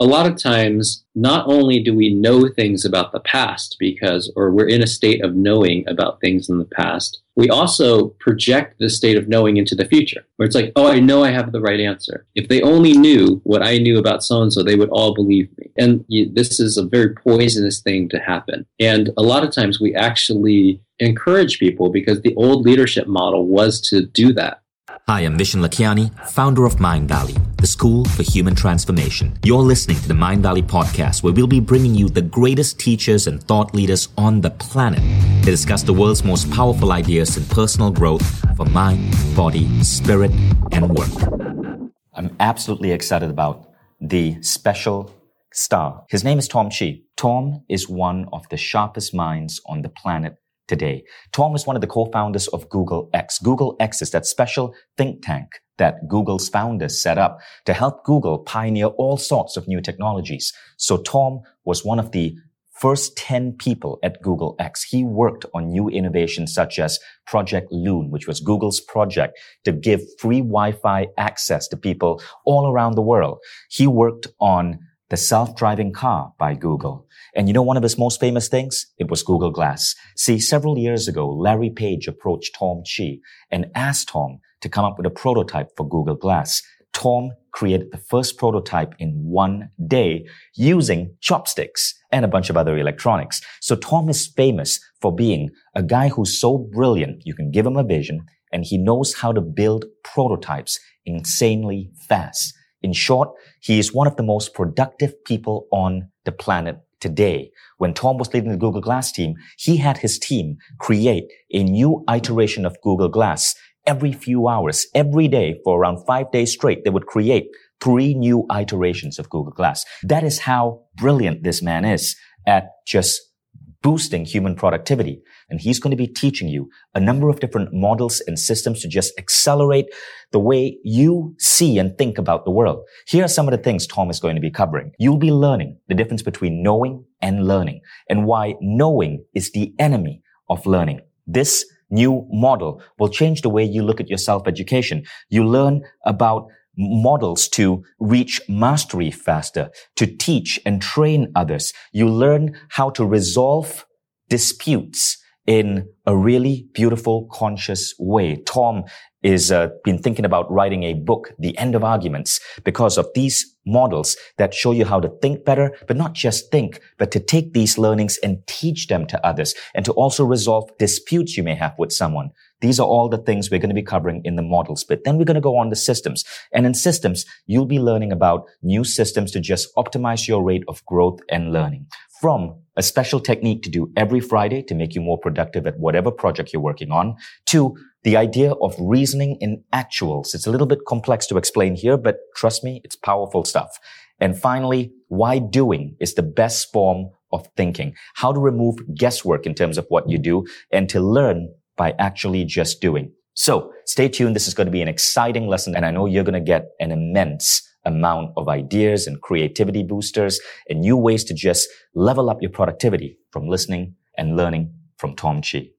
a lot of times, not only do we know things about the past because, or we're in a state of knowing about things in the past, we also project the state of knowing into the future, where it's like, oh, I know I have the right answer. If they only knew what I knew about so and so, they would all believe me. And you, this is a very poisonous thing to happen. And a lot of times we actually encourage people because the old leadership model was to do that. Hi, I'm Vishen Lakhiani, founder of Mindvalley, the school for human transformation. You're listening to the Mindvalley podcast, where we'll be bringing you the greatest teachers and thought leaders on the planet to discuss the world's most powerful ideas in personal growth for mind, body, spirit, and work. I'm absolutely excited about the special star. His name is Tom Chi. Tom is one of the sharpest minds on the planet today. Tom is one of the co-founders of Google X. Google X is that special think tank that Google's founders set up to help Google pioneer all sorts of new technologies. So Tom was one of the first 10 people at Google X. He worked on new innovations such as Project Loon, which was Google's project to give free Wi-Fi access to people all around the world. He worked on the self-driving car by Google. And you know one of his most famous things? It was Google Glass. See, several years ago, Larry Page approached Tom Chi and asked Tom to come up with a prototype for Google Glass. Tom created the first prototype in one day using chopsticks and a bunch of other electronics. So Tom is famous for being a guy who's so brilliant. You can give him a vision and he knows how to build prototypes insanely fast. In short, he is one of the most productive people on the planet today. When Tom was leading the Google Glass team, he had his team create a new iteration of Google Glass every few hours, every day for around five days straight. They would create three new iterations of Google Glass. That is how brilliant this man is at just boosting human productivity. And he's going to be teaching you a number of different models and systems to just accelerate the way you see and think about the world. Here are some of the things Tom is going to be covering. You'll be learning the difference between knowing and learning and why knowing is the enemy of learning. This new model will change the way you look at your self-education. You learn about models to reach mastery faster, to teach and train others. You learn how to resolve disputes in a really beautiful, conscious way. Tom is uh, been thinking about writing a book, The End of Arguments, because of these models that show you how to think better, but not just think, but to take these learnings and teach them to others and to also resolve disputes you may have with someone. These are all the things we're going to be covering in the models bit. Then we're going to go on to systems. And in systems, you'll be learning about new systems to just optimize your rate of growth and learning. From a special technique to do every Friday to make you more productive at whatever project you're working on to the idea of reasoning in actuals. It's a little bit complex to explain here, but trust me, it's powerful stuff. And finally, why doing is the best form of thinking. How to remove guesswork in terms of what you do and to learn by actually just doing. So stay tuned. This is going to be an exciting lesson and I know you're going to get an immense amount of ideas and creativity boosters and new ways to just level up your productivity from listening and learning from Tom Chi.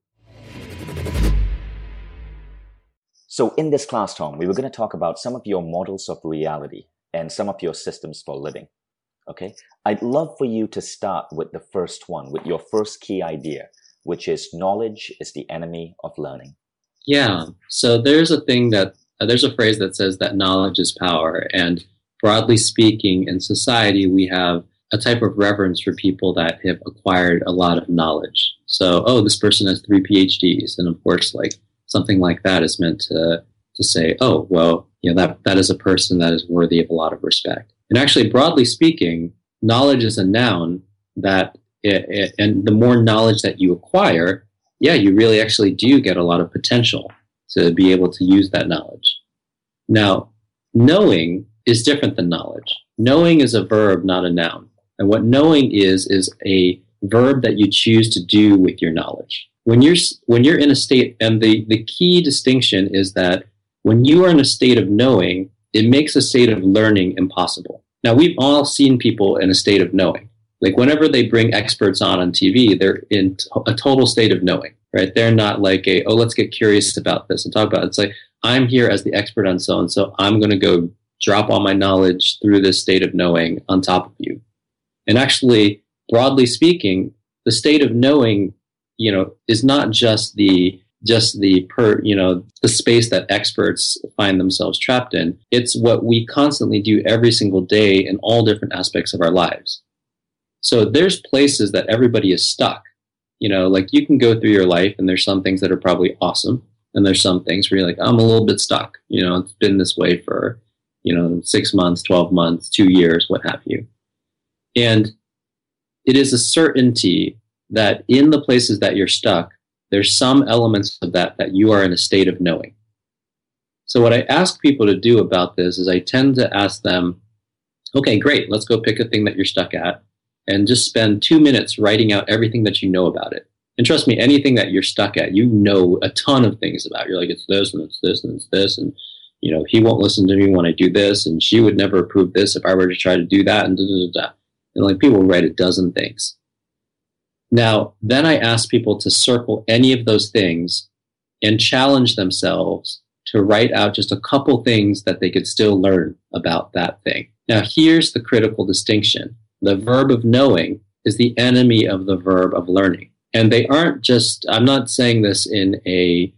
So in this class, Tom, we were going to talk about some of your models of reality and some of your systems for living. Okay. I'd love for you to start with the first one, with your first key idea which is knowledge is the enemy of learning. Yeah. So there's a thing that uh, there's a phrase that says that knowledge is power, and broadly speaking, in society we have a type of reverence for people that have acquired a lot of knowledge. So, oh, this person has three PhDs, and of course, like something like that is meant to to say, oh, well, you know, that that is a person that is worthy of a lot of respect. And actually, broadly speaking, knowledge is a noun that and the more knowledge that you acquire, yeah, you really actually do get a lot of potential to be able to use that knowledge. Now, knowing is different than knowledge. Knowing is a verb, not a noun. And what knowing is, is a verb that you choose to do with your knowledge. When you're, when you're in a state, and the, the key distinction is that when you are in a state of knowing, it makes a state of learning impossible. Now, we've all seen people in a state of knowing. Like whenever they bring experts on on TV, they're in a total state of knowing, right? They're not like a, oh, let's get curious about this and talk about it. It's like, I'm here as the expert on so and so. I'm going to go drop all my knowledge through this state of knowing on top of you. And actually, broadly speaking, the state of knowing, you know, is not just the just the per you know the space that experts find themselves trapped in it's what we constantly do every single day in all different aspects of our lives so there's places that everybody is stuck. You know like you can go through your life and there's some things that are probably awesome and there's some things where you're like i'm a little bit stuck. You know it's been this way for you know six months 12 months two years what have you. And it is a certainty that in the places that you're stuck, there's some elements of that that you are in a state of knowing. So, what I ask people to do about this is I tend to ask them, okay, great, let's go pick a thing that you're stuck at and just spend two minutes writing out everything that you know about it. And trust me, anything that you're stuck at, you know a ton of things about. You're like, it's this and it's this and it's this. And, you know, he won't listen to me when I do this. And she would never approve this if I were to try to do that. And da, da, da, and like people write a dozen things. Now, then I ask people to circle any of those things and challenge themselves to write out just a couple things that they could still learn about that thing. Now, here's the critical distinction. The verb of knowing is the enemy of the verb of learning. And they aren't just, I'm not saying this in a,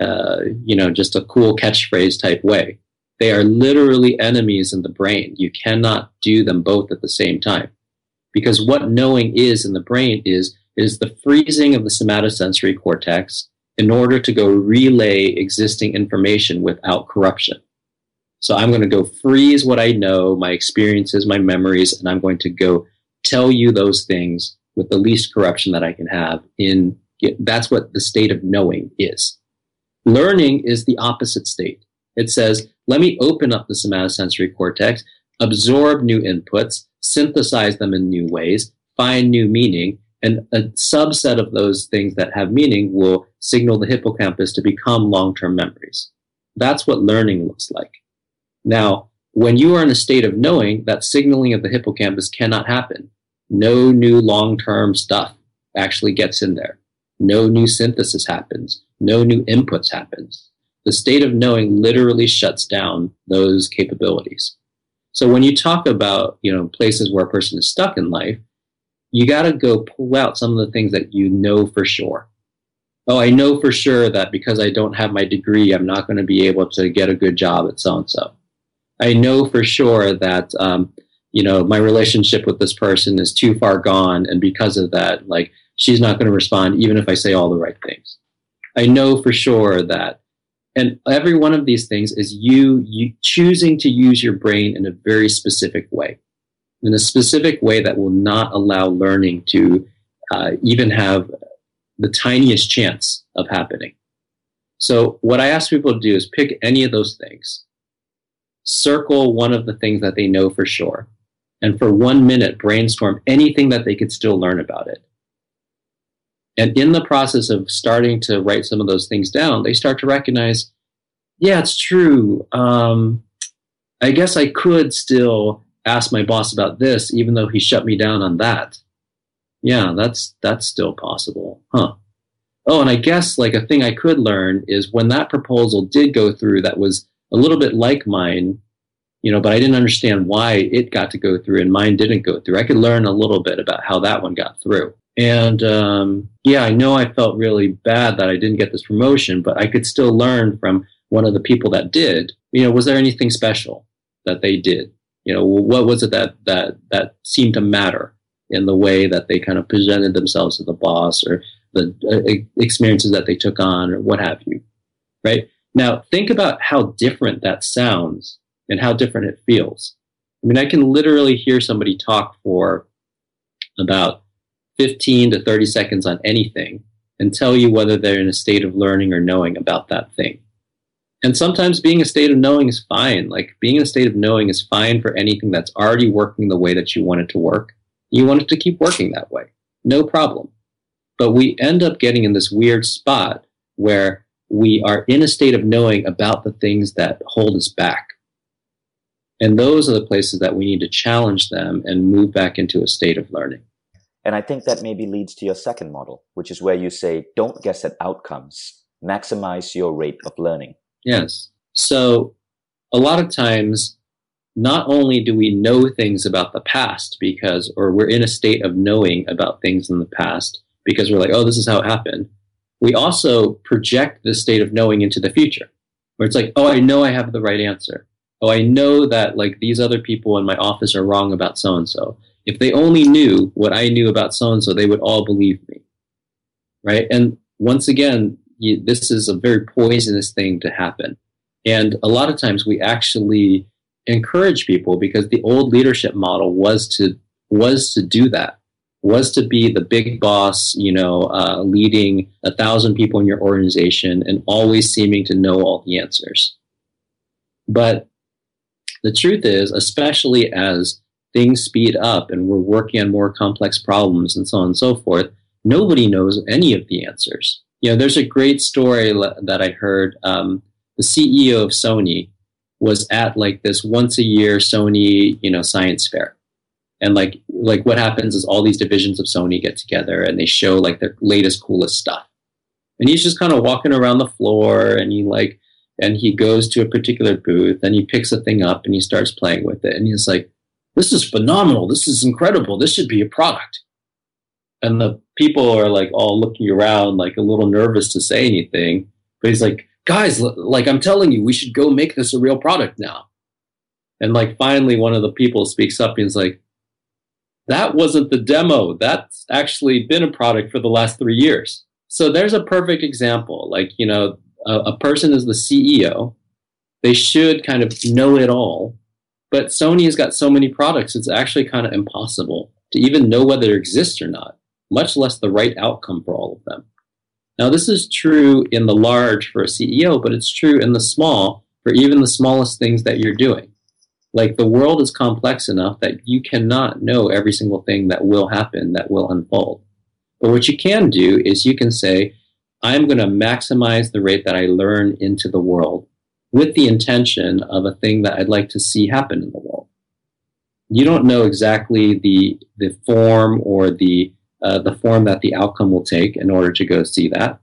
uh, you know, just a cool catchphrase type way. They are literally enemies in the brain. You cannot do them both at the same time. Because what knowing is in the brain is, is the freezing of the somatosensory cortex in order to go relay existing information without corruption. So I'm going to go freeze what I know, my experiences, my memories, and I'm going to go tell you those things with the least corruption that I can have in that's what the state of knowing is. Learning is the opposite state. It says, let me open up the somatosensory cortex, absorb new inputs, synthesize them in new ways, find new meaning, and a subset of those things that have meaning will signal the hippocampus to become long-term memories. That's what learning looks like. Now, when you are in a state of knowing, that signaling of the hippocampus cannot happen. No new long-term stuff actually gets in there. No new synthesis happens. No new inputs happens the state of knowing literally shuts down those capabilities. So when you talk about, you know, places where a person is stuck in life, you got to go pull out some of the things that you know for sure. Oh, I know for sure that because I don't have my degree, I'm not going to be able to get a good job at so and so. I know for sure that, um, you know, my relationship with this person is too far gone. And because of that, like, she's not going to respond even if I say all the right things. I know for sure that and every one of these things is you, you choosing to use your brain in a very specific way, in a specific way that will not allow learning to uh, even have the tiniest chance of happening. So what I ask people to do is pick any of those things, circle one of the things that they know for sure, and for one minute brainstorm anything that they could still learn about it. And in the process of starting to write some of those things down, they start to recognize, yeah, it's true. Um, I guess I could still ask my boss about this, even though he shut me down on that. Yeah, that's that's still possible, huh? Oh, and I guess like a thing I could learn is when that proposal did go through, that was a little bit like mine, you know, but I didn't understand why it got to go through and mine didn't go through. I could learn a little bit about how that one got through. And um, yeah, I know I felt really bad that I didn't get this promotion, but I could still learn from one of the people that did. You know, was there anything special that they did? You know, what was it that that that seemed to matter in the way that they kind of presented themselves to the boss, or the uh, experiences that they took on, or what have you? Right now, think about how different that sounds and how different it feels. I mean, I can literally hear somebody talk for about 15 to 30 seconds on anything and tell you whether they're in a state of learning or knowing about that thing. And sometimes being a state of knowing is fine. Like being in a state of knowing is fine for anything that's already working the way that you want it to work. You want it to keep working that way. No problem. But we end up getting in this weird spot where we are in a state of knowing about the things that hold us back. And those are the places that we need to challenge them and move back into a state of learning. And I think that maybe leads to your second model, which is where you say, don't guess at outcomes, maximize your rate of learning. Yes. So a lot of times not only do we know things about the past because, or we're in a state of knowing about things in the past because we're like, oh, this is how it happened. We also project this state of knowing into the future where it's like, oh, I know I have the right answer. Oh, I know that like these other people in my office are wrong about so and so. If they only knew what I knew about so and so, they would all believe me. Right. And once again, you, this is a very poisonous thing to happen. And a lot of times we actually encourage people because the old leadership model was to was to do that was to be the big boss you know uh, leading a thousand people in your organization and always seeming to know all the answers but the truth is especially as things speed up and we're working on more complex problems and so on and so forth nobody knows any of the answers you know there's a great story that i heard um, the ceo of sony was at like this once a year Sony, you know, science fair. And like like what happens is all these divisions of Sony get together and they show like their latest coolest stuff. And he's just kind of walking around the floor and he like and he goes to a particular booth and he picks a thing up and he starts playing with it and he's like this is phenomenal. This is incredible. This should be a product. And the people are like all looking around like a little nervous to say anything. But he's like, guys, like I'm telling you, we should go make this a real product now. And like finally, one of the people speaks up and is like, that wasn't the demo. That's actually been a product for the last three years. So there's a perfect example. Like, you know, a, a person is the CEO. They should kind of know it all. But Sony has got so many products, it's actually kind of impossible to even know whether it exists or not, much less the right outcome for all of them. Now, this is true in the large for a CEO, but it's true in the small for even the smallest things that you're doing. Like the world is complex enough that you cannot know every single thing that will happen, that will unfold. But what you can do is you can say, I'm going to maximize the rate that I learn into the world with the intention of a thing that I'd like to see happen in the world. You don't know exactly the, the form or the uh, the form that the outcome will take in order to go see that.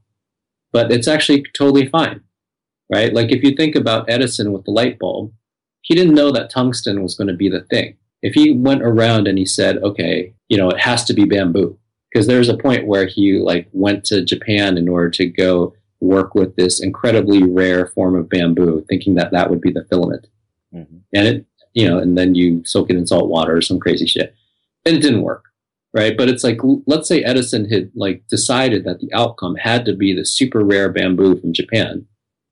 But it's actually totally fine, right? Like if you think about Edison with the light bulb, he didn't know that tungsten was going to be the thing. If he went around and he said, okay, you know, it has to be bamboo, because there's a point where he like went to Japan in order to go work with this incredibly rare form of bamboo, thinking that that would be the filament. Mm-hmm. And it, you know, and then you soak it in salt water or some crazy shit. And it didn't work right? But it's like, let's say Edison had like decided that the outcome had to be the super rare bamboo from Japan.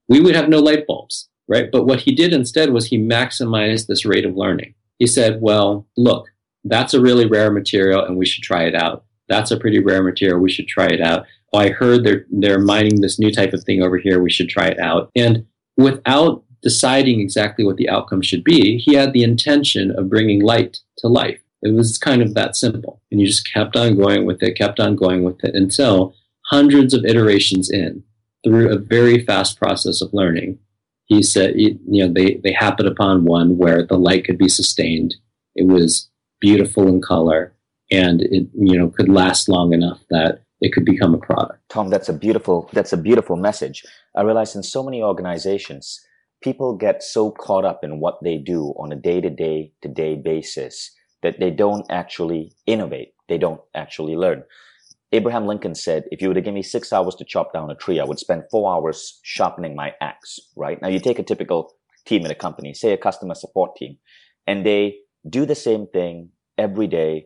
We would have no light bulbs, right? But what he did instead was he maximized this rate of learning. He said, well, look, that's a really rare material and we should try it out. That's a pretty rare material. We should try it out. Oh, I heard they're, they're mining this new type of thing over here. We should try it out. And without deciding exactly what the outcome should be, he had the intention of bringing light to life. It was kind of that simple. And you just kept on going with it, kept on going with it until hundreds of iterations in through a very fast process of learning. He said, you know, they, they happened upon one where the light could be sustained. It was beautiful in color and it, you know, could last long enough that it could become a product. Tom, that's a beautiful, that's a beautiful message. I realize in so many organizations, people get so caught up in what they do on a day to day to day basis that they don't actually innovate. They don't actually learn. Abraham Lincoln said, if you were to give me six hours to chop down a tree, I would spend four hours sharpening my axe, right? Now you take a typical team in a company, say a customer support team, and they do the same thing every day,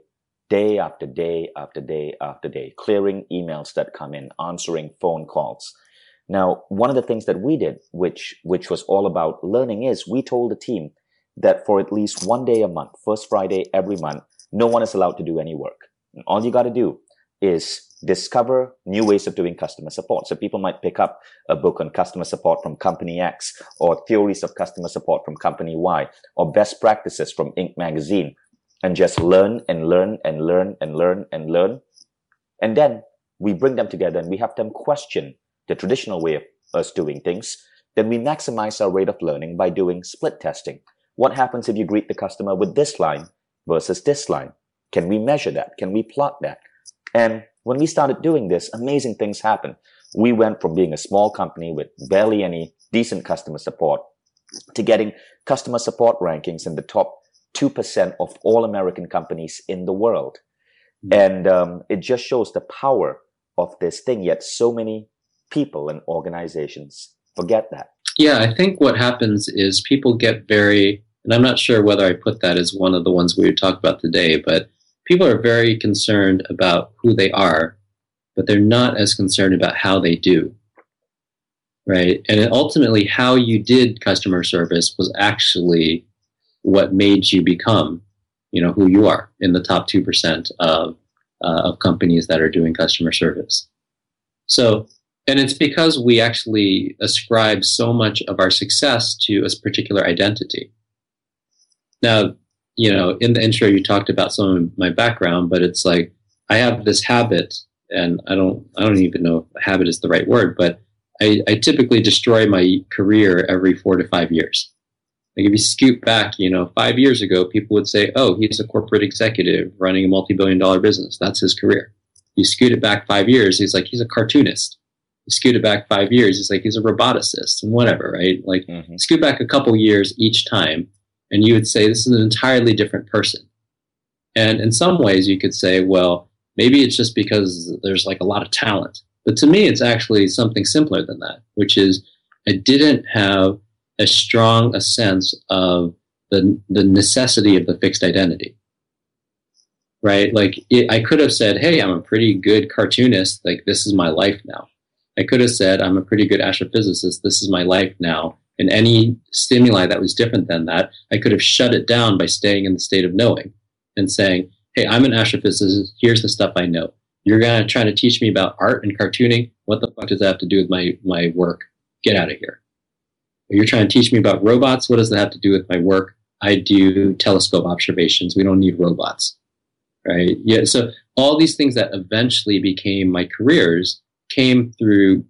day after day after day after day, clearing emails that come in, answering phone calls. Now, one of the things that we did, which, which was all about learning is we told the team, that for at least one day a month, first Friday every month, no one is allowed to do any work. All you got to do is discover new ways of doing customer support. So people might pick up a book on customer support from company X or theories of customer support from company Y or best practices from Inc. magazine and just learn and learn and learn and learn and learn. And then we bring them together and we have them question the traditional way of us doing things. Then we maximize our rate of learning by doing split testing. What happens if you greet the customer with this line versus this line? Can we measure that? Can we plot that? And when we started doing this, amazing things happened. We went from being a small company with barely any decent customer support to getting customer support rankings in the top 2% of all American companies in the world. Mm-hmm. And um, it just shows the power of this thing. Yet so many people and organizations forget that. Yeah, I think what happens is people get very, and I'm not sure whether I put that as one of the ones we talk about today, but people are very concerned about who they are, but they're not as concerned about how they do. Right. And ultimately, how you did customer service was actually what made you become, you know, who you are in the top 2% of, uh, of companies that are doing customer service. So, and it's because we actually ascribe so much of our success to a particular identity. Now, you know, in the intro, you talked about some of my background, but it's like I have this habit, and I don't, I don't even know if habit is the right word, but I, I typically destroy my career every four to five years. Like if you scoot back, you know, five years ago, people would say, "Oh, he's a corporate executive running a multi-billion-dollar business. That's his career." You scoot it back five years, he's like, he's a cartoonist. You scoot it back five years, he's like, he's a roboticist and whatever, right? Like, mm-hmm. scoot back a couple years each time, and you would say this is an entirely different person. And in some ways, you could say, well, maybe it's just because there's like a lot of talent. But to me, it's actually something simpler than that, which is I didn't have as strong a sense of the, the necessity of the fixed identity. Right? Like, it, I could have said, hey, I'm a pretty good cartoonist. Like, this is my life now. I could have said, I'm a pretty good astrophysicist. This is my life now. And any stimuli that was different than that, I could have shut it down by staying in the state of knowing and saying, hey, I'm an astrophysicist. Here's the stuff I know. You're going to try to teach me about art and cartooning. What the fuck does that have to do with my, my work? Get out of here. You're trying to teach me about robots. What does that have to do with my work? I do telescope observations. We don't need robots. Right. Yeah. So all these things that eventually became my careers came through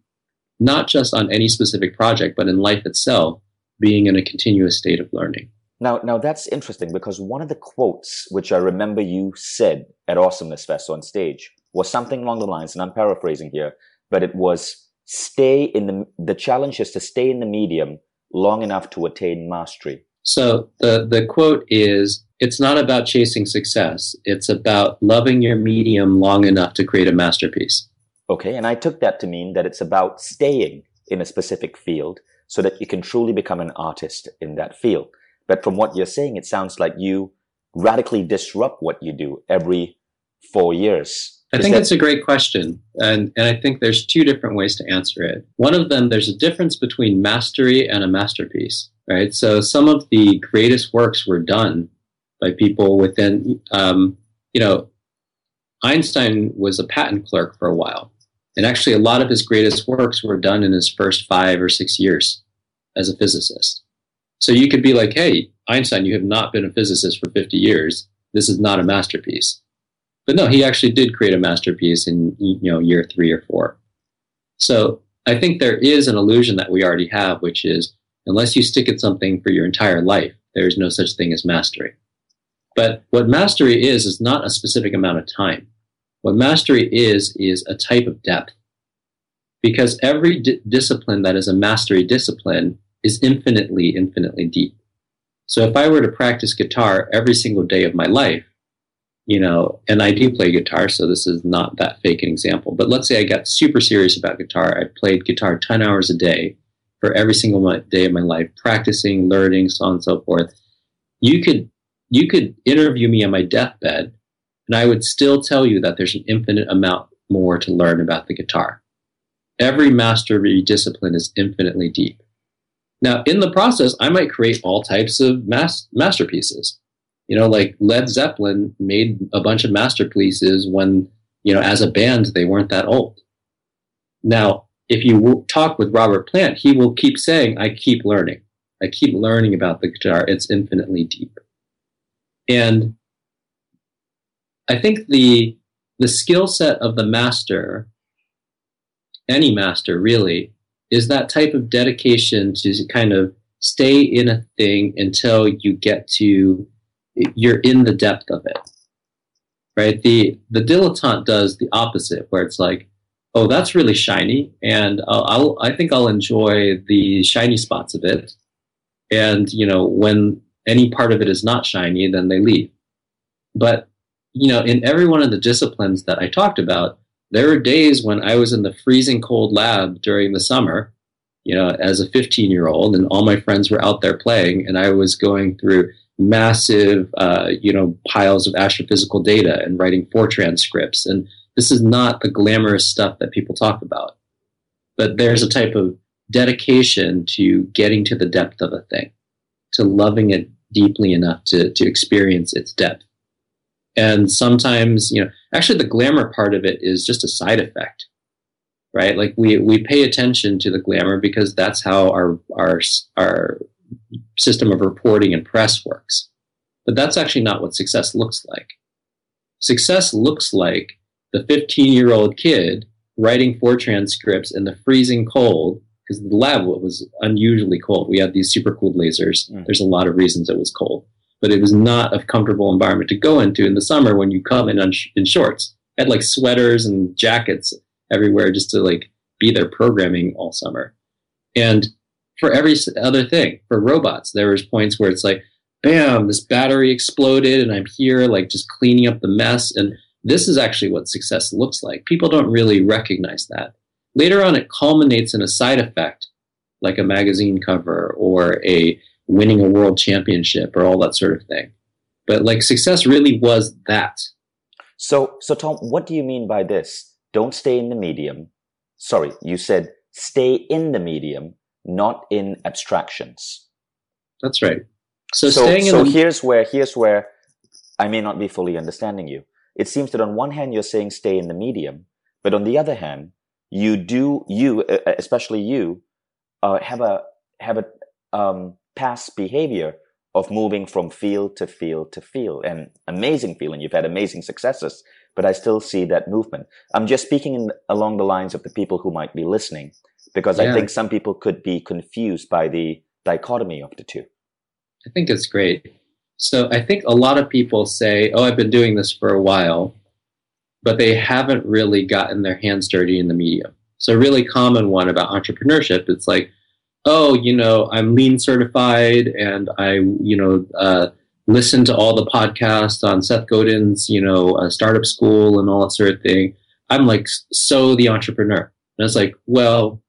not just on any specific project, but in life itself, being in a continuous state of learning. Now, now that's interesting because one of the quotes which I remember you said at Awesomeness Fest on stage was something along the lines, and I'm paraphrasing here, but it was stay in the, the challenge is to stay in the medium long enough to attain mastery. So the, the quote is, it's not about chasing success. It's about loving your medium long enough to create a masterpiece. Okay. And I took that to mean that it's about staying in a specific field so that you can truly become an artist in that field. But from what you're saying, it sounds like you radically disrupt what you do every four years. I think that's a great question. And, and I think there's two different ways to answer it. One of them, there's a difference between mastery and a masterpiece, right? So some of the greatest works were done by people within, um, you know, Einstein was a patent clerk for a while. And actually, a lot of his greatest works were done in his first five or six years as a physicist. So you could be like, hey, Einstein, you have not been a physicist for 50 years. This is not a masterpiece. But no, he actually did create a masterpiece in you know year three or four. So I think there is an illusion that we already have, which is unless you stick at something for your entire life, there is no such thing as mastery. But what mastery is is not a specific amount of time. What mastery is, is a type of depth. Because every di- discipline that is a mastery discipline is infinitely, infinitely deep. So if I were to practice guitar every single day of my life, you know, and I do play guitar, so this is not that fake an example, but let's say I got super serious about guitar. I played guitar 10 hours a day for every single day of my life, practicing, learning, so on and so forth. You could, you could interview me on my deathbed and I would still tell you that there's an infinite amount more to learn about the guitar. Every mastery discipline is infinitely deep. Now, in the process, I might create all types of mas- masterpieces. You know, like Led Zeppelin made a bunch of masterpieces when, you know, as a band, they weren't that old. Now, if you talk with Robert Plant, he will keep saying, I keep learning. I keep learning about the guitar. It's infinitely deep. And I think the the skill set of the master, any master really, is that type of dedication to kind of stay in a thing until you get to you're in the depth of it. Right? The the dilettante does the opposite, where it's like, oh, that's really shiny, and I'll, I'll I think I'll enjoy the shiny spots of it, And, you know, when any part of it is not shiny, then they leave. But, you know, in every one of the disciplines that I talked about, there were days when I was in the freezing cold lab during the summer, you know, as a 15 year old, and all my friends were out there playing, and I was going through massive, uh, you know, piles of astrophysical data and writing Fortran scripts. And this is not the glamorous stuff that people talk about. But there's a type of dedication to getting to the depth of a thing, to loving it deeply enough to, to experience its depth. And sometimes, you know, actually the glamour part of it is just a side effect, right? Like we, we pay attention to the glamour because that's how our, our, our system of reporting and press works. But that's actually not what success looks like. Success looks like the 15 year old kid writing Fortran scripts in the freezing cold because the lab was unusually cold. We had these super cooled lasers. Mm. There's a lot of reasons it was cold, but it was not a comfortable environment to go into in the summer when you come in sh- in shorts. I had like sweaters and jackets everywhere just to like be there programming all summer. And for every other thing, for robots, there was points where it's like, bam, this battery exploded and I'm here like just cleaning up the mess. And this is actually what success looks like. People don't really recognize that. Later on, it culminates in a side effect, like a magazine cover or a winning a world championship or all that sort of thing. But like success really was that. So, so Tom, what do you mean by this? Don't stay in the medium. Sorry, you said stay in the medium, not in abstractions. That's right. So, so staying so the- here's where here's where I may not be fully understanding you. It seems that on one hand you're saying stay in the medium, but on the other hand, you do you especially you uh, have a have a um, past behavior of moving from field to field to field. And amazing feeling. You've had amazing successes but i still see that movement. I'm just speaking in, along the lines of the people who might be listening because yeah. i think some people could be confused by the dichotomy of the two. I think it's great. So i think a lot of people say oh i've been doing this for a while but they haven't really gotten their hands dirty in the medium. So a really common one about entrepreneurship, it's like, oh, you know, I'm lean certified and I, you know, uh, listen to all the podcasts on Seth Godin's, you know, uh, startup school and all that sort of thing. I'm like, so the entrepreneur. And I was like, well,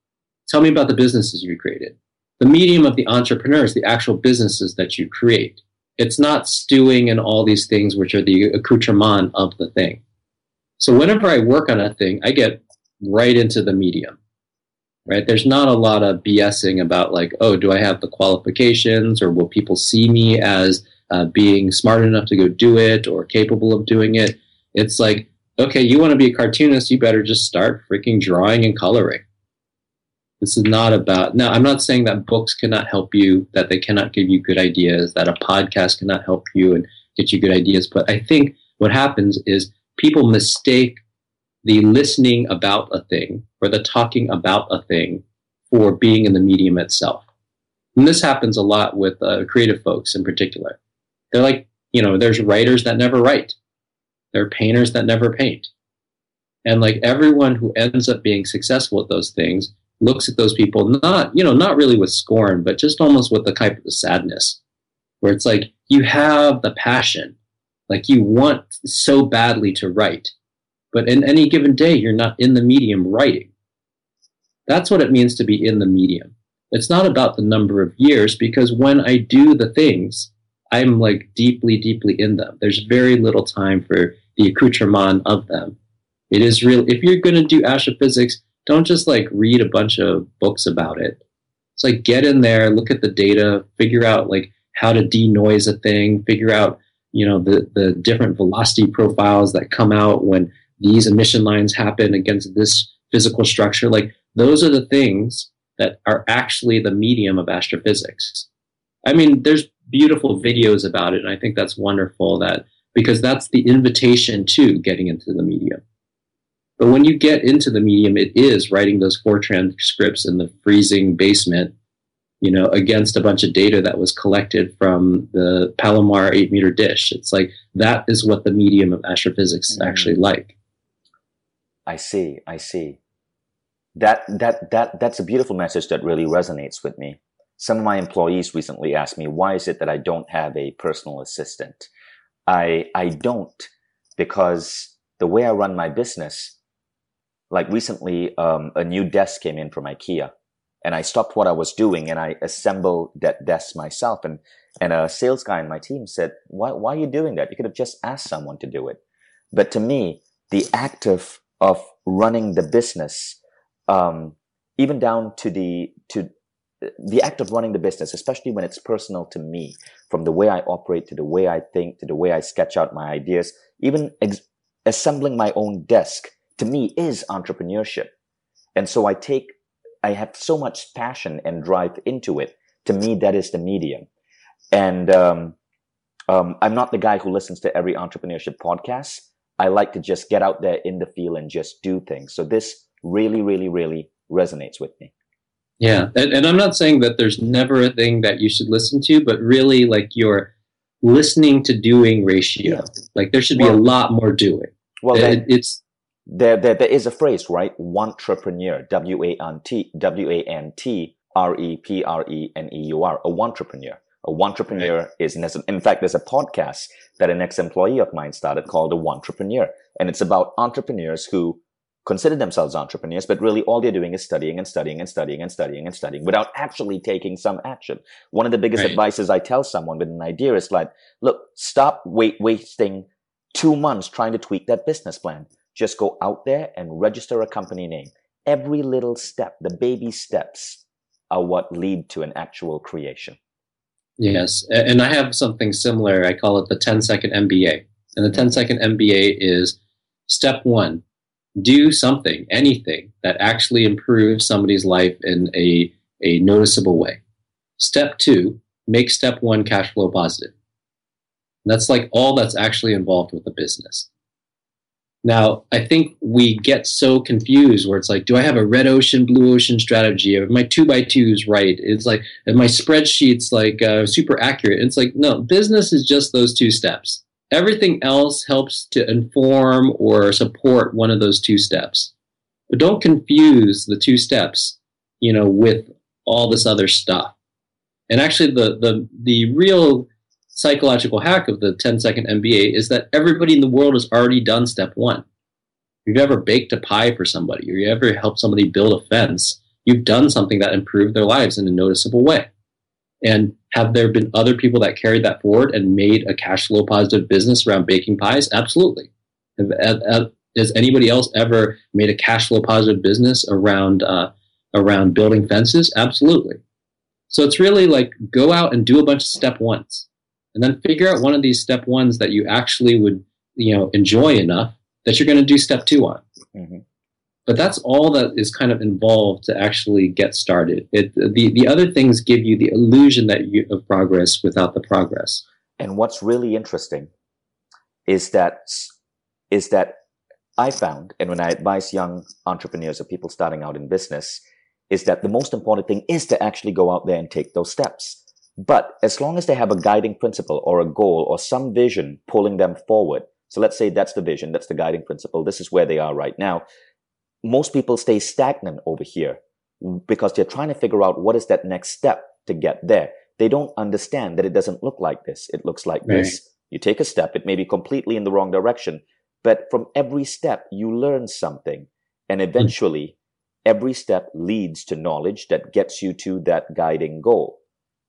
tell me about the businesses you created. The medium of the entrepreneur is the actual businesses that you create. It's not stewing and all these things which are the accoutrement of the thing. So whenever I work on a thing, I get right into the medium, right? There's not a lot of BSing about like, oh, do I have the qualifications or will people see me as uh, being smart enough to go do it or capable of doing it? It's like, okay, you want to be a cartoonist, you better just start freaking drawing and coloring. This is not about, now, I'm not saying that books cannot help you, that they cannot give you good ideas, that a podcast cannot help you and get you good ideas. But I think what happens is people mistake the listening about a thing or the talking about a thing for being in the medium itself. And this happens a lot with uh, creative folks in particular. They're like, you know, there's writers that never write. There are painters that never paint. And like everyone who ends up being successful at those things looks at those people not, you know, not really with scorn, but just almost with the type of sadness where it's like you have the passion like you want so badly to write, but in any given day, you're not in the medium writing. That's what it means to be in the medium. It's not about the number of years because when I do the things, I'm like deeply, deeply in them. There's very little time for the accoutrement of them. It is real. If you're going to do astrophysics, don't just like read a bunch of books about it. It's like get in there, look at the data, figure out like how to denoise a thing, figure out you know the the different velocity profiles that come out when these emission lines happen against this physical structure like those are the things that are actually the medium of astrophysics i mean there's beautiful videos about it and i think that's wonderful that because that's the invitation to getting into the medium but when you get into the medium it is writing those fortran scripts in the freezing basement you know, against a bunch of data that was collected from the Palomar eight meter dish. It's like that is what the medium of astrophysics is mm. actually like. I see. I see. That that that that's a beautiful message that really resonates with me. some of my employees recently asked me, why is it that I don't have a personal assistant? I, I don't because the way I run my business, like recently, um, a new desk came in from IKEA and I stopped what I was doing and I assembled that desk myself. And, and a sales guy in my team said, why, why are you doing that? You could have just asked someone to do it. But to me, the act of, of running the business, um, even down to the, to the act of running the business, especially when it's personal to me, from the way I operate to the way I think to the way I sketch out my ideas, even ex- assembling my own desk to me is entrepreneurship. And so I take, I have so much passion and drive into it. To me, that is the medium. And, um, um, I'm not the guy who listens to every entrepreneurship podcast. I like to just get out there in the field and just do things. So this really, really, really resonates with me. Yeah, and, and, I'm not saying that there's never a thing that you should listen to, but really, like your listening to doing ratio, yeah. like there should be well, a lot more doing. Well, it, it's there, there. There is a phrase, right? Wantrepreneur, W A N T, W A N T R E P R E N E U R, wantrepreneur. A entrepreneur is, in fact, there's a podcast that an ex-employee of mine started called wantrepreneur, and it's about entrepreneurs who consider themselves entrepreneurs, but really all they're doing is studying and studying and studying and studying and studying without actually taking some action. One of the biggest right. advices I tell someone with an idea is like, look, stop wait, wasting two months trying to tweak that business plan. Just go out there and register a company name. Every little step, the baby steps are what lead to an actual creation. Yes. And I have something similar. I call it the 10 second MBA. And the 10 second MBA is step one, do something, anything that actually improves somebody's life in a, a noticeable way. Step two, make step one cash flow positive. And that's like all that's actually involved with the business. Now, I think we get so confused where it's like, do I have a red ocean, blue ocean strategy? Are my two by twos right? It's like, my spreadsheet's like uh, super accurate? It's like, no, business is just those two steps. Everything else helps to inform or support one of those two steps. But don't confuse the two steps, you know, with all this other stuff. And actually the the the real psychological hack of the 10 second MBA is that everybody in the world has already done step 1. If you've ever baked a pie for somebody or you ever helped somebody build a fence, you've done something that improved their lives in a noticeable way. And have there been other people that carried that forward and made a cash flow positive business around baking pies? Absolutely. Has anybody else ever made a cash flow positive business around uh, around building fences? Absolutely. So it's really like go out and do a bunch of step ones, and then figure out one of these step ones that you actually would you know enjoy enough that you're going to do step two on. Mm-hmm but that's all that is kind of involved to actually get started. It, the, the other things give you the illusion that you, of progress without the progress. And what's really interesting is that, is that I found, and when I advise young entrepreneurs or people starting out in business, is that the most important thing is to actually go out there and take those steps. But as long as they have a guiding principle or a goal or some vision pulling them forward, so let's say that's the vision, that's the guiding principle, this is where they are right now most people stay stagnant over here because they're trying to figure out what is that next step to get there. They don't understand that it doesn't look like this. It looks like right. this. You take a step. It may be completely in the wrong direction, but from every step, you learn something. And eventually, every step leads to knowledge that gets you to that guiding goal,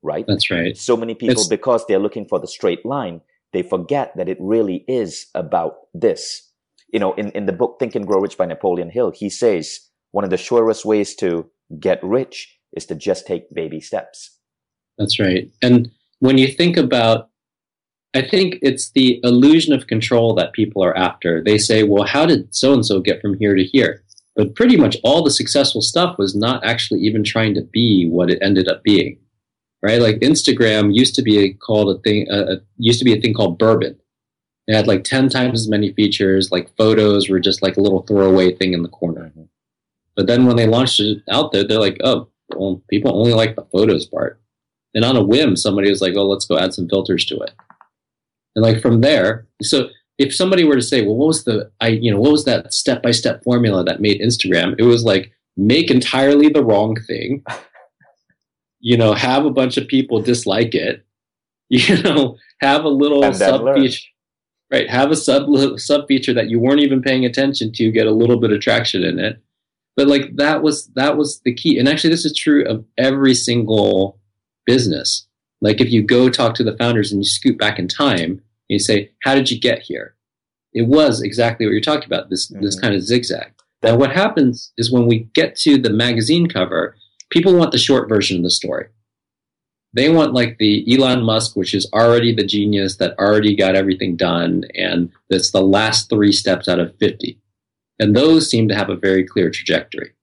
right? That's right. So many people, it's... because they're looking for the straight line, they forget that it really is about this you know, in, in the book Think and Grow Rich by Napoleon Hill, he says one of the surest ways to get rich is to just take baby steps. That's right. And when you think about, I think it's the illusion of control that people are after. They say, well, how did so and so get from here to here? But pretty much all the successful stuff was not actually even trying to be what it ended up being, right? Like Instagram used to be called a thing, uh, used to be a thing called Burbn it had like 10 times as many features. Like photos were just like a little throwaway thing in the corner. But then when they launched it out there, they're like, oh, well, people only like the photos part. And on a whim, somebody was like, oh, let's go add some filters to it. And like from there, so if somebody were to say, well, what was the, I, you know, what was that step by step formula that made Instagram? It was like make entirely the wrong thing you know, have a bunch of people dislike it, you know, have a little sub feature, right? Have a sub sub feature that you weren't even paying attention to, get a little bit of traction in it. But like that was that was the key. And actually, this is true of every single business. Like if you go talk to the founders and you scoot back in time and you say, "How did you get here?" It was exactly what you're talking about. This mm-hmm. this kind of zigzag. Now, what happens is when we get to the magazine cover, people want the short version of the story. They want like the Elon Musk, which is already the genius that already got everything done, and that's the last three steps out of 50. And those seem to have a very clear trajectory.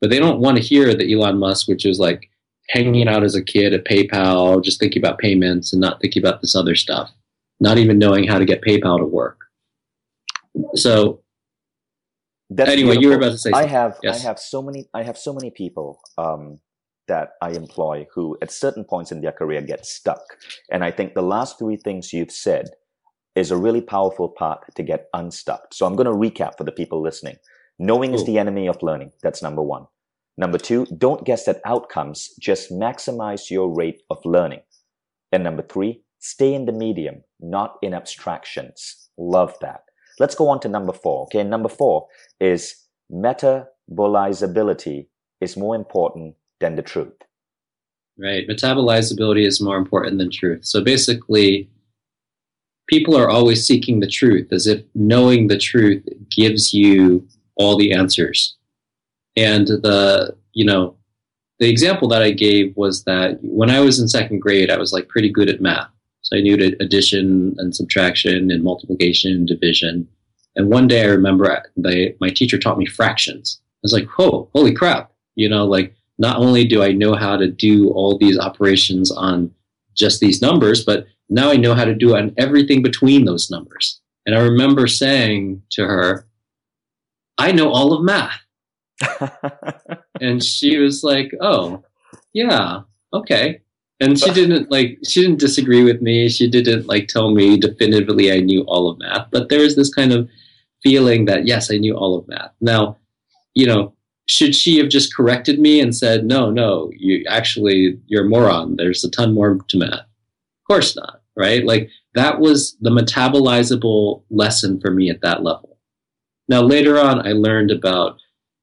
But they don't want to hear the Elon Musk, which is like hanging out as a kid at PayPal, just thinking about payments and not thinking about this other stuff, not even knowing how to get PayPal to work. So that's anyway, beautiful. you were about to say. Something. I have yes. I have so many I have so many people um, that I employ who, at certain points in their career, get stuck. And I think the last three things you've said is a really powerful part to get unstuck. So I'm going to recap for the people listening. Knowing is the enemy of learning. That's number one. Number two, don't guess at outcomes. Just maximize your rate of learning. And number three, stay in the medium, not in abstractions. Love that. Let's go on to number four. Okay. Number four is metabolizability is more important than the truth. Right. Metabolizability is more important than truth. So basically, people are always seeking the truth as if knowing the truth gives you all the answers. And the, you know, the example that I gave was that when I was in second grade, I was like pretty good at math. So I knew addition and subtraction and multiplication and division. And one day I remember they, my teacher taught me fractions. I was like, whoa, holy crap. You know, like not only do I know how to do all these operations on just these numbers, but now I know how to do on everything between those numbers. And I remember saying to her, I know all of math. and she was like, oh, yeah, okay and she didn't like she didn't disagree with me she didn't like tell me definitively i knew all of math but there was this kind of feeling that yes i knew all of math now you know should she have just corrected me and said no no you actually you're a moron. There's a ton more to math. Of course not right? Like that was the metabolizable lesson for me at that level. Now later on i learned about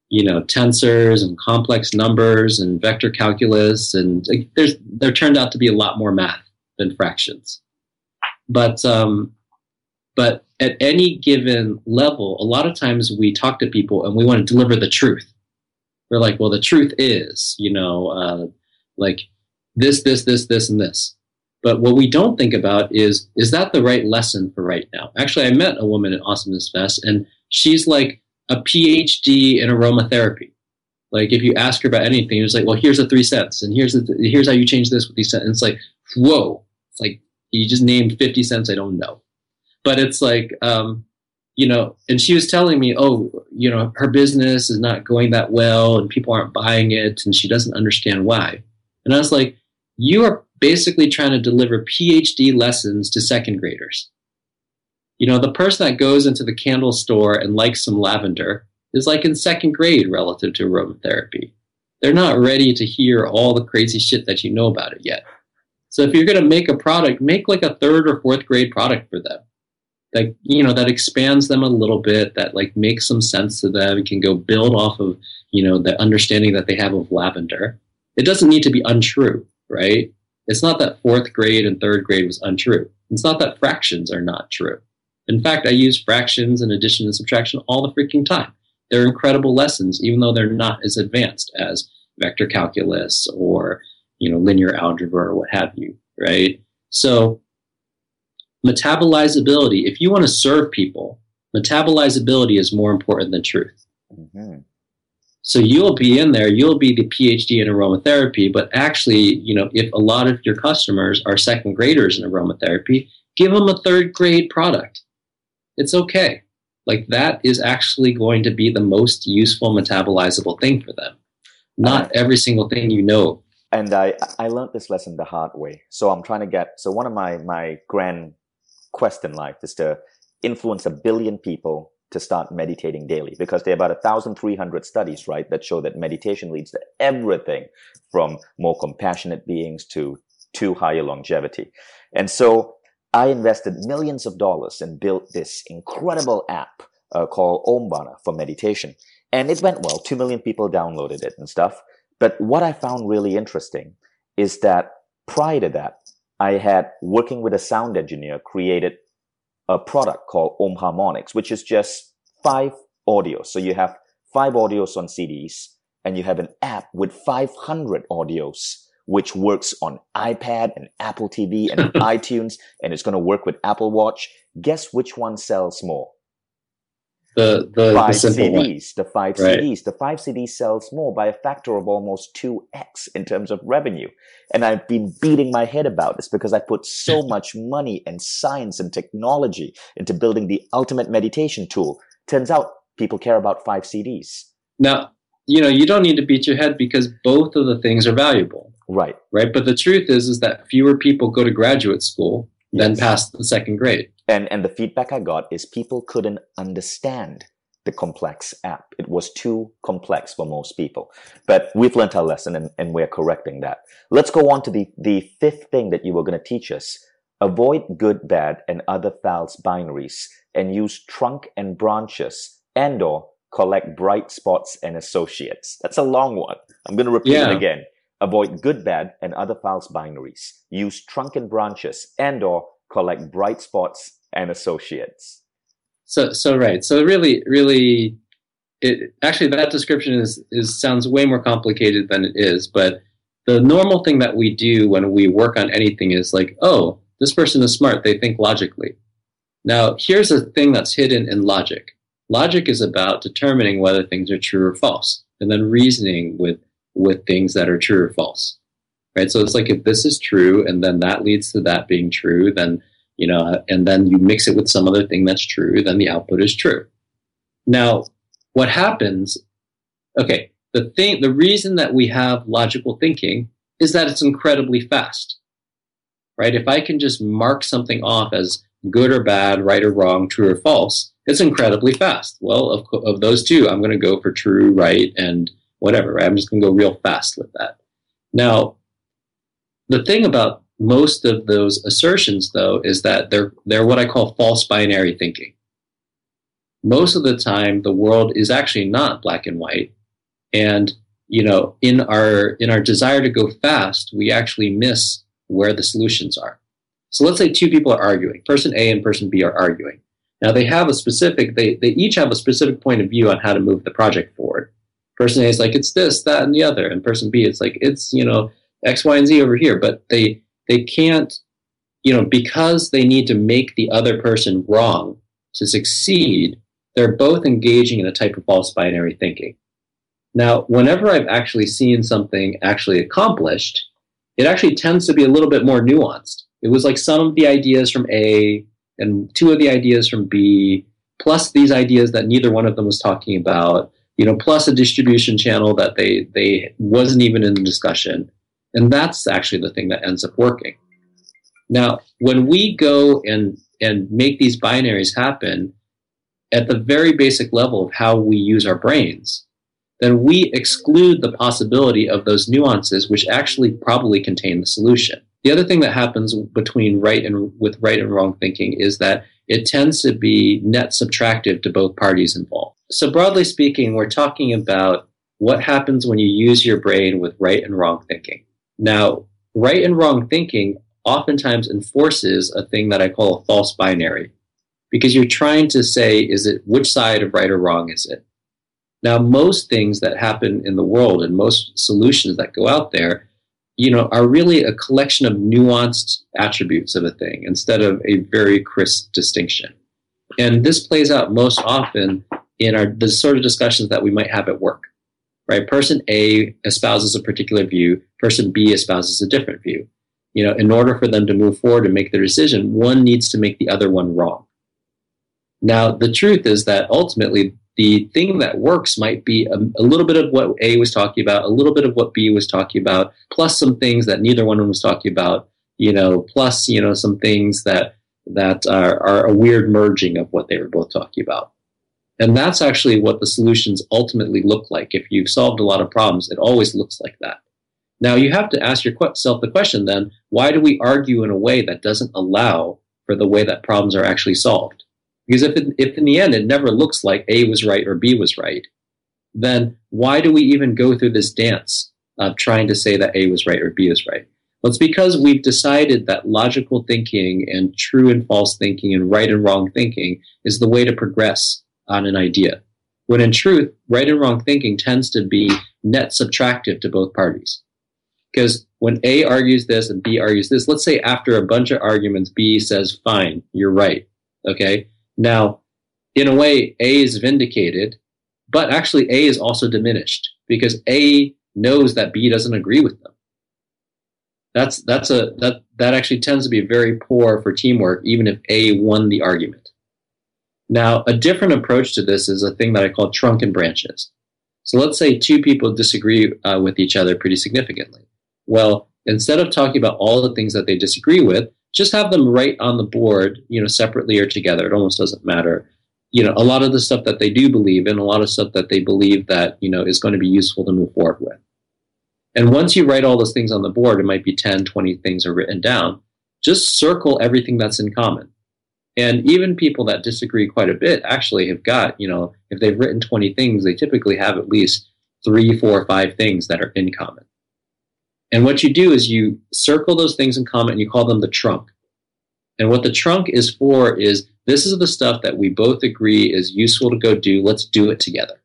you know tensors and complex numbers and vector calculus and like, there's there turned out to be a lot more math than fractions. But um, but at any given level a lot of times we talk to people and we want to deliver the truth we're like well the truth is you know uh, like this this this this and this but what we don't think about is is that the right lesson for right now actually i met a woman at awesomeness fest and she's like a PhD in aromatherapy. Like if you ask her about anything, it's like, well, here's the three scents, and here's the, here's how you change this with these scents. And it's like, whoa! It's like you just named fifty scents. I don't know, but it's like, um, you know. And she was telling me, oh, you know, her business is not going that well, and people aren't buying it, and she doesn't understand why. And I was like, you are basically trying to deliver PhD lessons to second graders. You know, the person that goes into the candle store and likes some lavender is like in second grade relative to aromatherapy. They're not ready to hear all the crazy shit that you know about it yet. So if you're going to make a product, make like a third or fourth grade product for them. That you know that expands them a little bit, that like makes some sense to them, can go build off of you know the understanding that they have of lavender. It doesn't need to be untrue, right? It's not that fourth grade and third grade was untrue. It's not that fractions are not true. In fact, I use fractions and addition and subtraction all the freaking time. They're incredible lessons, even though they're not as advanced as vector calculus or you know linear algebra or what have you, right? So metabolizability, if you want to serve people, metabolizability is more important than truth. Mm-hmm. So you'll be in there, you'll be the PhD in aromatherapy, but actually, you know, if a lot of your customers are second graders in aromatherapy, give them a third grade product it's okay. Like that is actually going to be the most useful metabolizable thing for them. Not every single thing you know. And I, I learned this lesson the hard way. So I'm trying to get, so one of my, my grand quest in life is to influence a billion people to start meditating daily because there are about 1,300 studies, right, that show that meditation leads to everything from more compassionate beings to, to higher longevity. And so I invested millions of dollars and built this incredible app uh, called Omvana for meditation. And it went well. Two million people downloaded it and stuff. But what I found really interesting is that prior to that, I had working with a sound engineer created a product called Om Harmonics, which is just five audios. So you have five audios on CDs and you have an app with 500 audios, which works on iPad and Apple TV and iTunes, and it's going to work with Apple Watch. Guess which one sells more? The the, five the CDs, one. the five Right. CDs. The five CDs sells more by a factor of almost 2x in terms of revenue. And I've been beating my head about this because I put so much money and science and technology into building the ultimate meditation tool. Turns out people care about five CDs. Now, you know, you don't need to beat your head because both of the things are valuable, Right. right? But the truth is, is that fewer people go to graduate school than Yes. pass the second grade. And and the feedback I got is people couldn't understand the complex app. It was too complex for most people. But we've learned our lesson and, and we're correcting that. Let's go on to the, the fifth thing that you were going to teach us. Avoid good, bad, and other fouls binaries and use trunk and branches and or collect bright spots and associates. That's a long one. I'm going to repeat Yeah. it again. Avoid good, bad, and other false binaries. Use trunk and branches and or collect bright spots and associates. So, so right. So really, really, it actually that description is is sounds way more complicated than it is. But the normal thing that we do when we work on anything is like, oh, this person is smart. They think logically. Now, here's a thing that's hidden in logic. Logic is about determining whether things are true or false, and then reasoning with with things that are true or false. Right. So it's like if this is true, and then that leads to that being true, then you know, and then you mix it with some other thing that's true, then the output is true. Now, what happens? Okay, the thing, the reason that we have logical thinking is that it's incredibly fast, right? If I can just mark something off as good or bad, right or wrong, true or false, it's incredibly fast. Well, of, of those two, I'm going to go for true, right, and whatever. Right? I'm just going to go real fast with that. Now, the thing about most of those assertions, though, is that they're they're what I call false binary thinking. Most of the time, the world is actually not black and white, and you know, in our in our desire to go fast, we actually miss where the solutions are. So let's say two people are arguing. Person A and person B are arguing. Now they have a specific they they each have a specific point of view on how to move the project forward. Person A is like it's this, that, and the other, and person B it's like it's you know X, Y, and Z over here. But they they can't, you know, because they need to make the other person wrong to succeed, they're both engaging in a type of false binary thinking. Now, whenever I've actually seen something actually accomplished, it actually tends to be a little bit more nuanced. It was like some of the ideas from A and two of the ideas from B, plus these ideas that neither one of them was talking about, you know, plus a distribution channel that they they wasn't even in the discussion. And that's actually the thing that ends up working. Now, when we go and, and make these binaries happen at the very basic level of how we use our brains, then we exclude the possibility of those nuances which actually probably contain the solution. The other thing that happens between right and with right and wrong thinking is that it tends to be net subtractive to both parties involved. So broadly speaking, we're talking about what happens when you use your brain with right and wrong thinking. Now, right and wrong thinking oftentimes enforces a thing that I call a false binary because you're trying to say, is it which side of right or wrong is it? Now, most things that happen in the world and most solutions that go out there, you know, are really a collection of nuanced attributes of a thing instead of a very crisp distinction. And this plays out most often in our the sort of discussions that we might have at work right? Person A espouses a particular view, person B espouses a different view. You know, in order for them to move forward and make their decision, one needs to make the other one wrong. Now, the truth is that ultimately the thing that works might be a, a, little bit of what A was talking about, a little bit of what B was talking about, plus some things that neither one of them was talking about, you know, plus, you know, some things that that are, are a weird merging of what they were both talking about. And that's actually what the solutions ultimately look like. If you've solved a lot of problems, it always looks like that. Now you have to ask yourself the question then, why do we argue in a way that doesn't allow for the way that problems are actually solved? Because if, it, if in the end it never looks like A was right or B was right, then why do we even go through this dance of trying to say that A was right or B was right? Well, it's because we've decided that logical thinking and true and false thinking and right and wrong thinking is the way to progress on an idea. When in truth, right and wrong thinking tends to be net subtractive to both parties. Because when A argues this and B argues this, let's say after a bunch of arguments, B says, fine, you're right. Okay. Now, in a way, A is vindicated, but actually A is also diminished because A knows that B doesn't agree with them. That's, that's a, that, that actually tends to be very poor for teamwork, even if A won the argument. Now, a different approach to this is a thing that I call trunk and branches. So let's say two people disagree uh, with each other pretty significantly. Well, instead of talking about all the things that they disagree with, just have them write on the board, you know, separately or together. It almost doesn't matter. You know, a lot of the stuff that they do believe in, a lot of stuff that they believe that, you know, is going to be useful to move forward with. And once you write all those things on the board, it might be 10, 20 things are written down. Just circle everything that's in common. And even people that disagree quite a bit actually have got, you know, if they've written 20 things, they typically have at least three, four, five things that are in common. And what you do is you circle those things in common and you call them the trunk. And what the trunk is for is this is the stuff that we both agree is useful to go do. Let's do it together.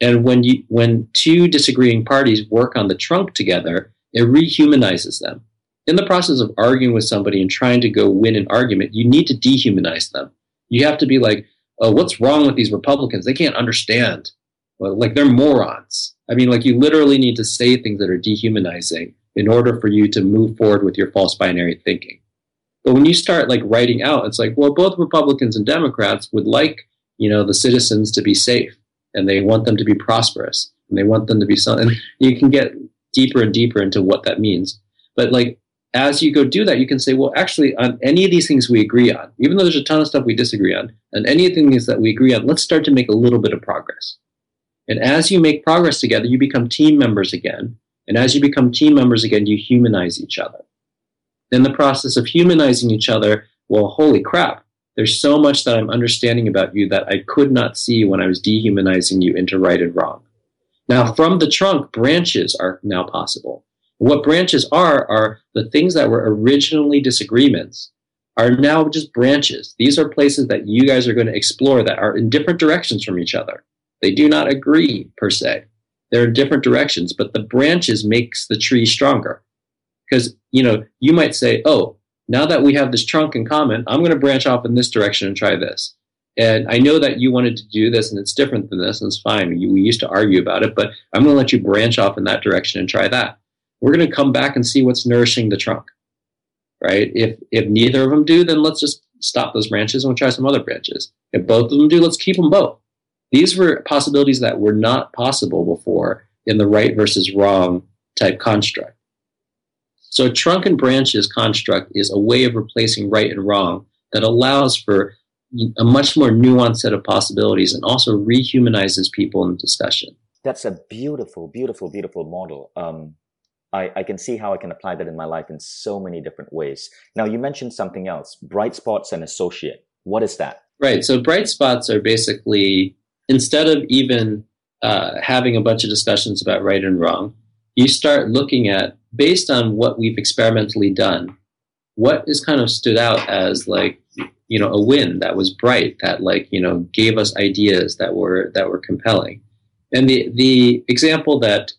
And when you when two disagreeing parties work on the trunk together, it rehumanizes them. In the process of arguing with somebody and trying to go win an argument, you need to dehumanize them. You have to be like, oh, what's wrong with these Republicans? They can't understand. Like they're morons. I mean, like you literally need to say things that are dehumanizing in order for you to move forward with your false binary thinking. But when you start like writing out, it's like, well, both Republicans and Democrats would like, you know, the citizens to be safe and they want them to be prosperous and they want them to be something. You can get deeper and deeper into what that means. But like as you go do that, you can say, well, actually, on any of these things we agree on, even though there's a ton of stuff we disagree on, and any of the things that we agree on, let's start to make a little bit of progress. And as you make progress together, you become team members again. And as you become team members again, you humanize each other. In the process of humanizing each other, well, holy crap, there's so much that I'm understanding about you that I could not see when I was dehumanizing you into right and wrong. Now, from the trunk, branches are now possible. What branches are, are the things that were originally disagreements are now just branches. These are places that you guys are going to explore that are in different directions from each other. They do not agree per se. They're in different directions, but the branches makes the tree stronger. Because, you know, you might say, oh, now that we have this trunk in common, I'm going to branch off in this direction and try this. And I know that you wanted to do this and it's different than this and it's fine. we used to argue about it, but I'm going to let you branch off in that direction and try that. We're going to come back and see what's nourishing the trunk, right? If, if neither of them do, then let's just stop those branches and we'll try some other branches. If both of them do, let's keep them both. These were possibilities that were not possible before in the right versus wrong type construct. So trunk and branches construct is a way of replacing right and wrong that allows for a much more nuanced set of possibilities and also rehumanizes people in the discussion. That's a beautiful, beautiful, beautiful model. Um, I, I, can see how I can apply that in my life in so many different ways. Now, you mentioned something else bright spots and associate. What is that? Right. So, bright spots are basically instead of even uh, having a bunch of discussions about right and wrong, you start looking at based on what we've experimentally done, what is kind of stood out as like you know a win that was bright that like you know gave us ideas that were that were compelling. And the the example that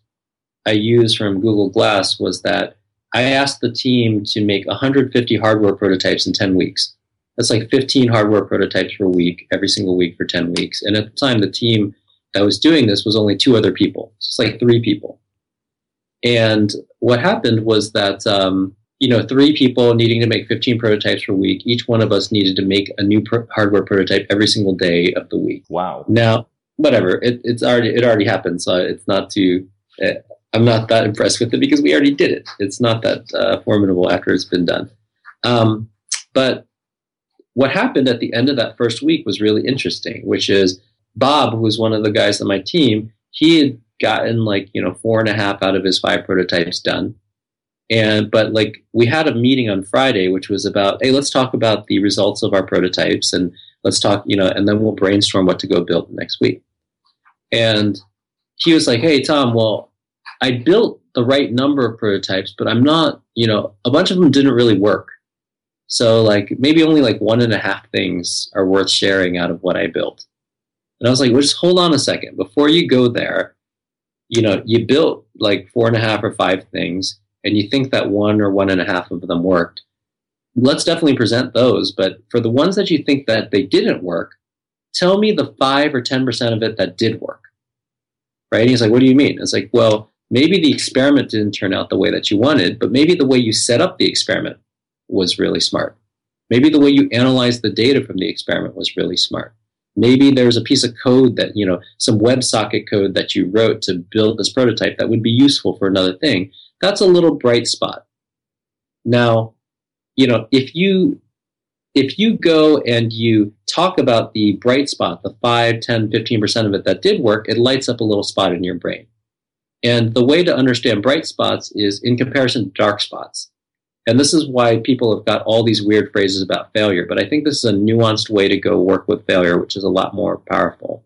I used from Google Glass was that I asked the team to make 150 hardware prototypes in 10 weeks. That's like 15 hardware prototypes per week, every single week for 10 weeks. And at the time, the team that was doing this was only two other people. So it's like three people. And what happened was that, um, you know, three people needing to make 15 prototypes per week, each one of us needed to make a new pro- hardware prototype every single day of the week. Wow. Now, whatever, it, it's already, it already happened. So it's not too, uh, I'm not that impressed with it because we already did it. It's not that uh, formidable after it's been done. Um, but what happened at the end of that first week was really interesting, which is Bob, who was one of the guys on my team, he had gotten like, you know, four and a half out of his five prototypes done. And, but like, we had a meeting on Friday, which was about, hey, let's talk about the results of our prototypes and let's talk, you know, and then we'll brainstorm what to go build next week. And he was like, hey, Tom, well, I built the right number of prototypes, but I'm not, you know, a bunch of them didn't really work. So like maybe only like one and a half things are worth sharing out of what I built. And I was like, well, just hold on a second. Before you go there, you know, you built like four and a half or five things and you think that one or one and a half of them worked. Let's definitely present those. But for the ones that you think that they didn't work, tell me the five or 10% of it that did work. Right? And he's like, what do you mean? It's like, well, maybe the experiment didn't turn out the way that you wanted, but maybe the way you set up the experiment was really smart. Maybe the way you analyzed the data from the experiment was really smart. Maybe there's a piece of code that, you know, some WebSocket code that you wrote to build this prototype that would be useful for another thing. That's a little bright spot. Now, you know, if you if you go and you talk about the bright spot, the 5, 10, 15% of it that did work, it lights up a little spot in your brain. And the way to understand bright spots is in comparison to dark spots. And this is why people have got all these weird phrases about failure. But I think this is a nuanced way to go work with failure, which is a lot more powerful.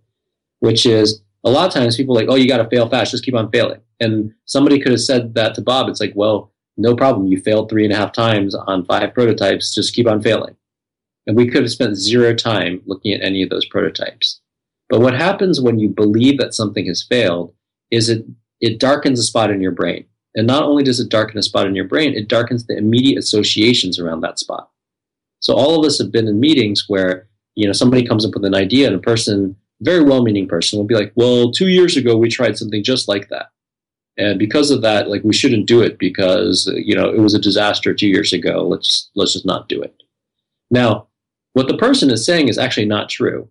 Which is a lot of times people are like, oh, you got to fail fast, just keep on failing. And somebody could have said that to Bob. It's like, well, no problem. You failed three and a half times on five prototypes, just keep on failing. And we could have spent zero time looking at any of those prototypes. But what happens when you believe that something has failed is it, it darkens a spot in your brain. And not only does it darken a spot in your brain, it darkens the immediate associations around that spot. So all of us have been in meetings where, you know, somebody comes up with an idea and a person, very well-meaning person will be like, well, two years ago we tried something just like that. And because of that, like we shouldn't do it because, you know, it was a disaster two years ago. Let's, let's just not do it. Now, what the person is saying is actually not true,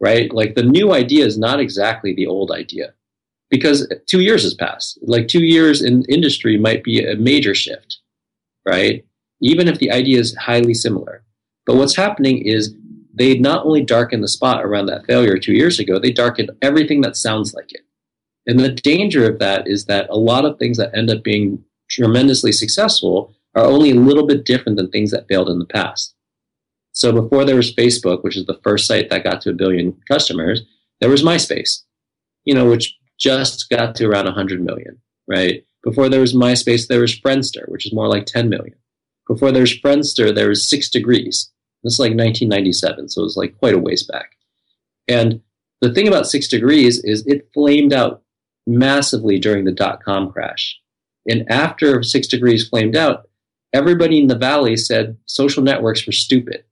right? Like the new idea is not exactly the old idea because two years has passed. Like two years in industry might be a major shift, right? Even if the idea is highly similar. But what's happening is they not only darken the spot around that failure two years ago, they darken everything that sounds like it. And the danger of that is that a lot of things that end up being tremendously successful are only a little bit different than things that failed in the past. So before there was Facebook, which is the first site that got to a billion customers, there was MySpace, you know, which just got to around 100 million, right? Before there was MySpace, there was Friendster, which is more like 10 million. Before there was Friendster, there was Six Degrees. This is like 1997, so it was like quite a ways back. And the thing about Six Degrees is it flamed out massively during the dot com crash. And after Six Degrees flamed out, everybody in the valley said social networks were stupid.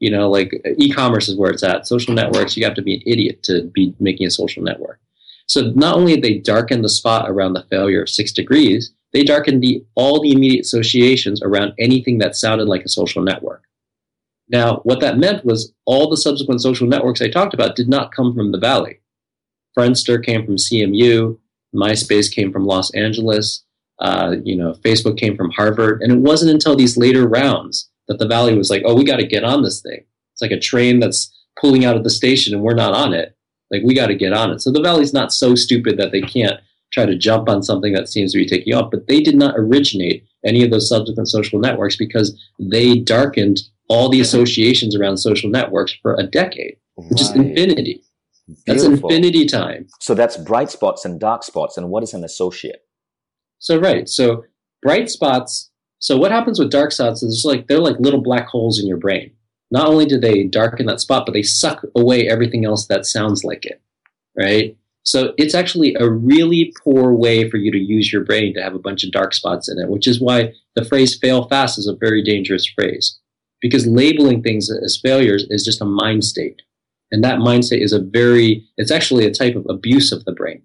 You know, like e-commerce is where it's at. Social networks, you have to be an idiot to be making a social network. So not only did they darken the spot around the failure of six degrees, they darkened the, all the immediate associations around anything that sounded like a social network. Now, what that meant was all the subsequent social networks I talked about did not come from the Valley. Friendster came from CMU, MySpace came from Los Angeles, uh, you know, Facebook came from Harvard, and it wasn't until these later rounds that the Valley was like, "Oh, we got to get on this thing." It's like a train that's pulling out of the station and we're not on it. Like we got to get on it. So the Valley's not so stupid that they can't try to jump on something that seems to be taking off, but they did not originate any of those subsequent social networks because they darkened all the associations around social networks for a decade, which right. is infinity. Beautiful. That's infinity time. So that's bright spots and dark spots. And what is an associate? So right. So bright spots. So what happens with dark spots is like they're like little black holes in your brain not only do they darken that spot, but they suck away everything else that sounds like it, right? So it's actually a really poor way for you to use your brain to have a bunch of dark spots in it, which is why the phrase fail fast is a very dangerous phrase. Because labeling things as failures is just a mind state. And that mind state is a very, it's actually a type of abuse of the brain.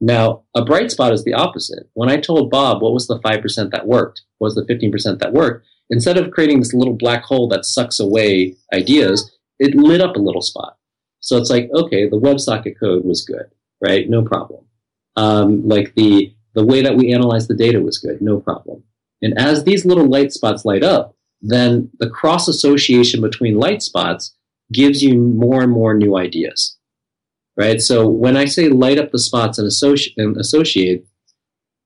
Now, a bright spot is the opposite. When I told Bob what was the 5% that worked, what was the 15% that worked, instead of creating this little black hole that sucks away ideas, it lit up a little spot. So it's like, okay, the WebSocket code was good, right? No problem. Um, like the the way that we analyze the data was good, no problem. And as these little light spots light up, then the cross association between light spots gives you more and more new ideas. Right? So when I say light up the spots and, associ- and associate,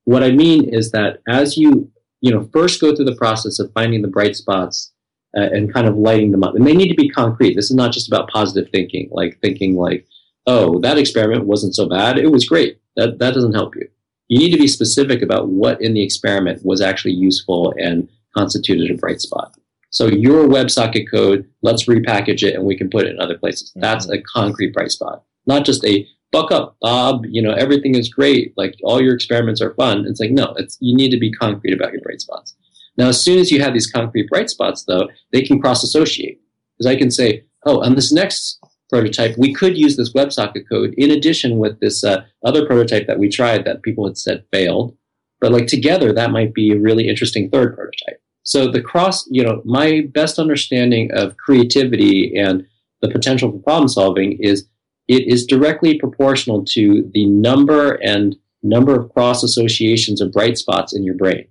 what I mean is that as you, you know, first go through the process of finding the bright spots uh, and kind of lighting them up, and they need to be concrete. This is not just about positive thinking, like thinking like, oh, that experiment wasn't so bad. It was great. That, that doesn't help you. You need to be specific about what in the experiment was actually useful and constituted a bright spot. So your WebSocket code, let's repackage it and we can put it in other places. Mm-hmm. That's a concrete bright spot, not just a buck up, Bob. You know everything is great. Like all your experiments are fun. It's like no, it's you need to be concrete about your bright spots. Now, as soon as you have these concrete bright spots, though, they can cross associate because I can say, oh, on this next prototype, we could use this WebSocket code in addition with this uh, other prototype that we tried that people had said failed. But like together, that might be a really interesting third prototype. So the cross, you know, my best understanding of creativity and the potential for problem solving is it is directly proportional to the number and number of cross associations of bright spots in your brain.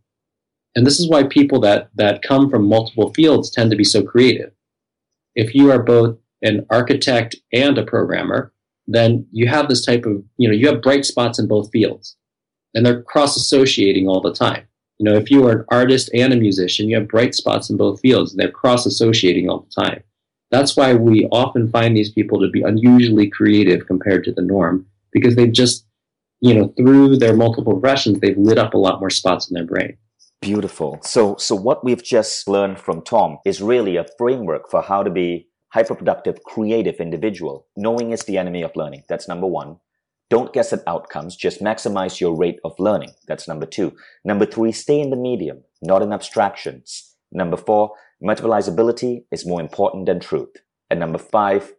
And this is why people that, that come from multiple fields tend to be so creative. If you are both an architect and a programmer, then you have this type of, you know, you have bright spots in both fields and they're cross associating all the time. You know, if you are an artist and a musician, you have bright spots in both fields. And they're cross associating all the time. That's why we often find these people to be unusually creative compared to the norm because they've just, you know, through their multiple professions, they've lit up a lot more spots in their brain. Beautiful. So, so what we've just learned from Tom is really a framework for how to be hyperproductive, creative individual. Knowing is the enemy of learning. That's number one. Don't guess at outcomes. Just maximize your rate of learning. That's number two. Number three, stay in the medium, not in abstractions. Number four, metabolizability is more important than truth. And number five,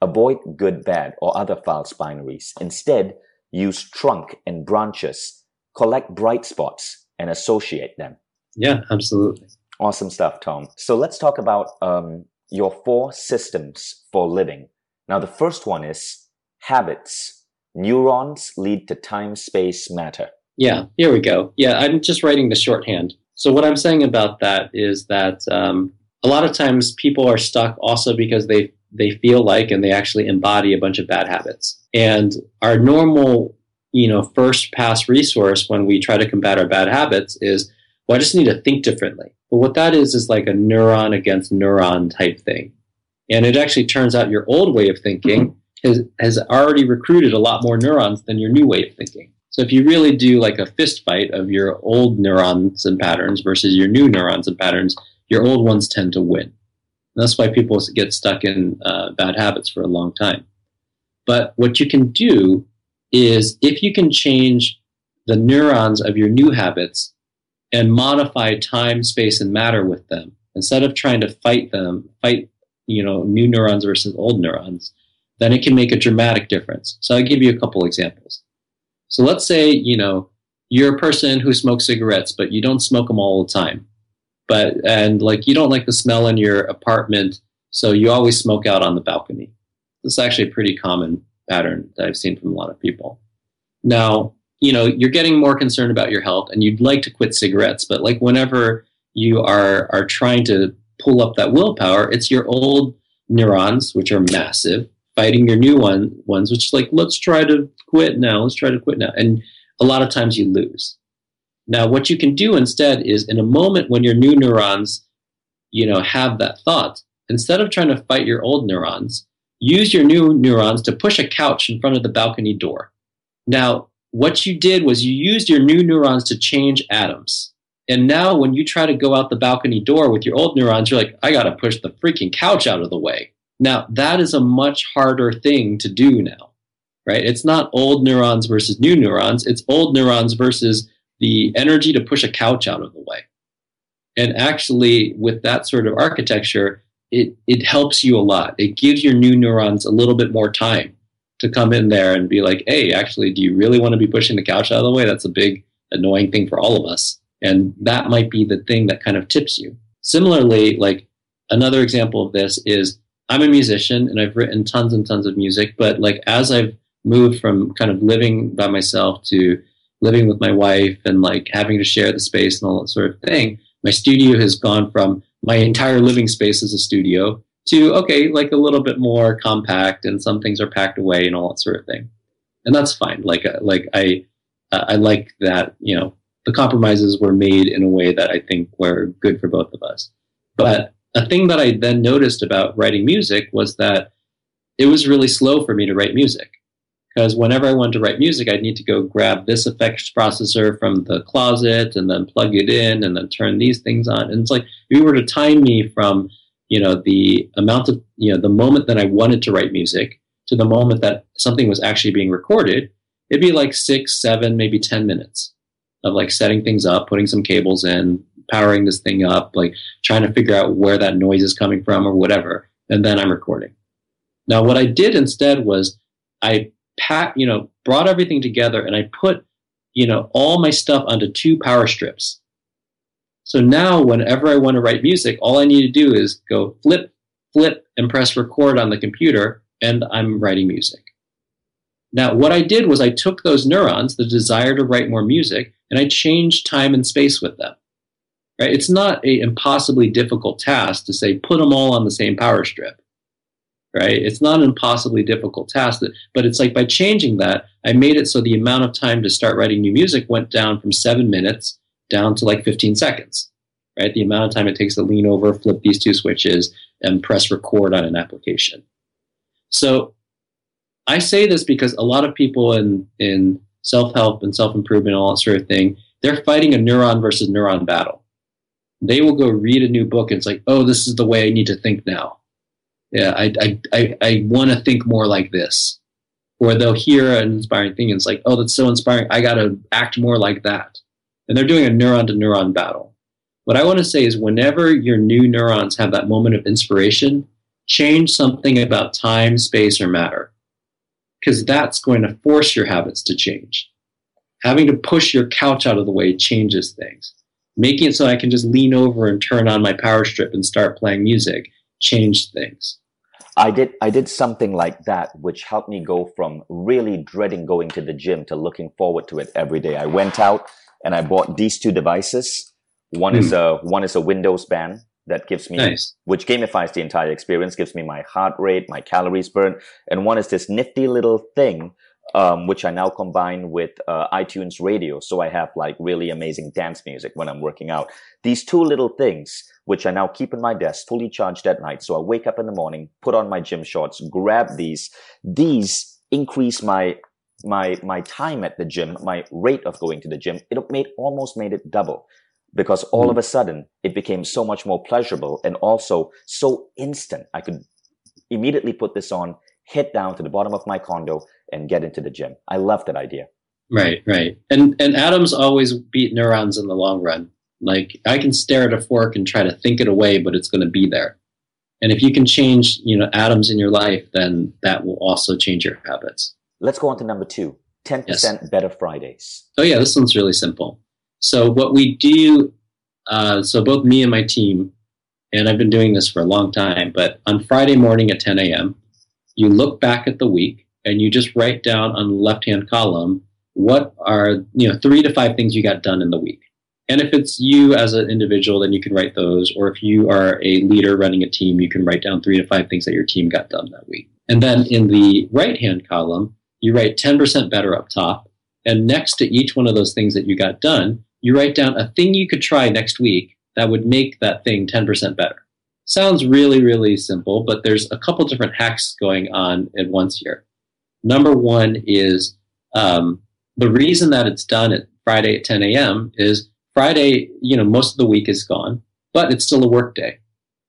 avoid good, bad, or other false binaries. Instead, use trunk and branches. Collect bright spots and associate them. Yeah, absolutely. Awesome stuff, Tom. So let's talk about um, your four systems for living. Now, the first one is habits. Neurons lead to time, space, matter. Yeah, here we go. Yeah, I'm just writing the shorthand. So, what I'm saying about that is that um, a lot of times people are stuck also because they, they feel like and they actually embody a bunch of bad habits. And our normal, you know, first pass resource when we try to combat our bad habits is, well, I just need to think differently. But what that is is like a neuron against neuron type thing. And it actually turns out your old way of thinking has, has already recruited a lot more neurons than your new way of thinking. So if you really do like a fist fight of your old neurons and patterns versus your new neurons and patterns, your old ones tend to win. And that's why people get stuck in uh, bad habits for a long time. But what you can do is if you can change the neurons of your new habits and modify time, space, and matter with them instead of trying to fight them, fight you know new neurons versus old neurons, then it can make a dramatic difference. So I'll give you a couple examples. So let's say you know you're a person who smokes cigarettes, but you don't smoke them all the time, but and like you don't like the smell in your apartment, so you always smoke out on the balcony. This is actually a pretty common pattern that I've seen from a lot of people. Now, you know, you're getting more concerned about your health and you'd like to quit cigarettes, but like whenever you are are trying to pull up that willpower, it's your old neurons, which are massive, fighting your new one ones, which is like, let's try to quit now, let's try to quit now. And a lot of times you lose. Now, what you can do instead is in a moment when your new neurons, you know, have that thought, instead of trying to fight your old neurons, use your new neurons to push a couch in front of the balcony door. Now, what you did was you used your new neurons to change atoms. And now when you try to go out the balcony door with your old neurons, you're like, I got to push the freaking couch out of the way. Now, that is a much harder thing to do now, right? It's not old neurons versus new neurons. It's old neurons versus the energy to push a couch out of the way. And actually, with that sort of architecture, it, it helps you a lot. It gives your new neurons a little bit more time to come in there and be like, hey, actually, do you really want to be pushing the couch out of the way? That's a big annoying thing for all of us. And that might be the thing that kind of tips you. Similarly, like another example of this is I'm a musician and I've written tons and tons of music, but like as I've moved from kind of living by myself to living with my wife and like having to share the space and all that sort of thing, my studio has gone from my entire living space as a studio to okay, like a little bit more compact and some things are packed away and all that sort of thing. And that's fine. Like uh, like I uh, I like that, you know, the compromises were made in a way that I think were good for both of us. But a thing that I then noticed about writing music was that it was really slow for me to write music. Because whenever I wanted to write music, I'd need to go grab this effects processor from the closet and then plug it in and then turn these things on. And it's like, if you were to time me from, you know, the amount of, you know, the moment that I wanted to write music to the moment that something was actually being recorded, it'd be like six, seven, maybe 10 minutes of like setting things up, putting some cables in, powering this thing up, like trying to figure out where that noise is coming from or whatever. And then I'm recording. Now, what I did instead was I pat, you know, brought everything together and I put, you know, all my stuff onto two power strips. So now whenever I want to write music, all I need to do is go flip, flip, and press record on the computer, and I'm writing music. Now, what I did was I took those neurons, the desire to write more music, and I changed time and space with them. Right? It's not an impossibly difficult task to say put them all on the same power strip right? It's not an impossibly difficult task, that, but it's like by changing that, I made it so the amount of time to start writing new music went down from seven minutes down to like 15 seconds, right? The amount of time it takes to lean over, flip these two switches, and press record on an application. So I say this because a lot of people in, in self help and self improvement, all that sort of thing, they're fighting a neuron versus neuron battle. They will go read a new book and it's like, oh, this is the way I need to think now yeah, I, I, I, I want to think more like this. Or they'll hear an inspiring thing and it's like, oh, that's so inspiring. I got to act more like that. And they're doing a neuron to neuron battle. What I want to say is whenever your new neurons have that moment of inspiration, change something about time, space, or matter. Because that's going to force your habits to change. Having to push your couch out of the way changes things. Making it so I can just lean over and turn on my power strip and start playing music changed things. I did I did something like that which helped me go from really dreading going to the gym to looking forward to it every day. I went out and I bought these two devices. One mm. is hmm. a one is a Windows band that gives me nice. which gamifies the entire experience, gives me my heart rate, my calories burned, and one is this nifty little thing um, which I now combine with uh, iTunes Radio. So I have like really amazing dance music when I'm working out. These two little things, which I now keep in my desk, fully charged at night. So I wake up in the morning, put on my gym shorts, grab these. These increase my my my time at the gym, my rate of going to the gym. It made almost made it double because all of a sudden it became so much more pleasurable and also so instant. I could immediately put this on hit down to the bottom of my condo and get into the gym. I love that idea. Right, right. And and atoms always beat neurons in the long run. Like I can stare at a fork and try to think it away, but it's going to be there. And if you can change, you know, atoms in your life, then that will also change your habits. Let's go on to number two. 10% yes. better Fridays. Oh yeah, this one's really simple. So what we do, uh, so both me and my team, and I've been doing this for a long time, but on Friday morning at 10 a.m., you look back at the week and you just write down on the left hand column what are you know three to five things you got done in the week. And if it's you as an individual then you can write those or if you are a leader running a team you can write down three to five things that your team got done that week. And then in the right hand column you write 10% better up top. And next to each one of those things that you got done you write down a thing you could try next week that would make that thing 10% better sounds really, really simple, but there's a couple different hacks going on at once here. Number one is um, the reason that it's done at Friday at 10 a.m. is Friday, you know, most of the week is gone, but it's still a work day.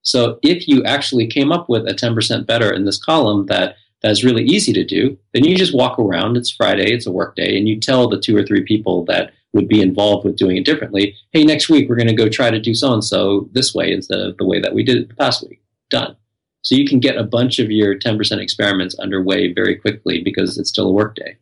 So if you actually came up with a 10% better in this column that that's really easy to do, then you just walk around. It's Friday, it's a work day, and you tell the two or three people that would be involved with doing it differently. Hey, next week we're going to go try to do so and so this way instead of the way that we did it the past week. Done. So you can get a bunch of your 10% experiments underway very quickly because it's still a workday.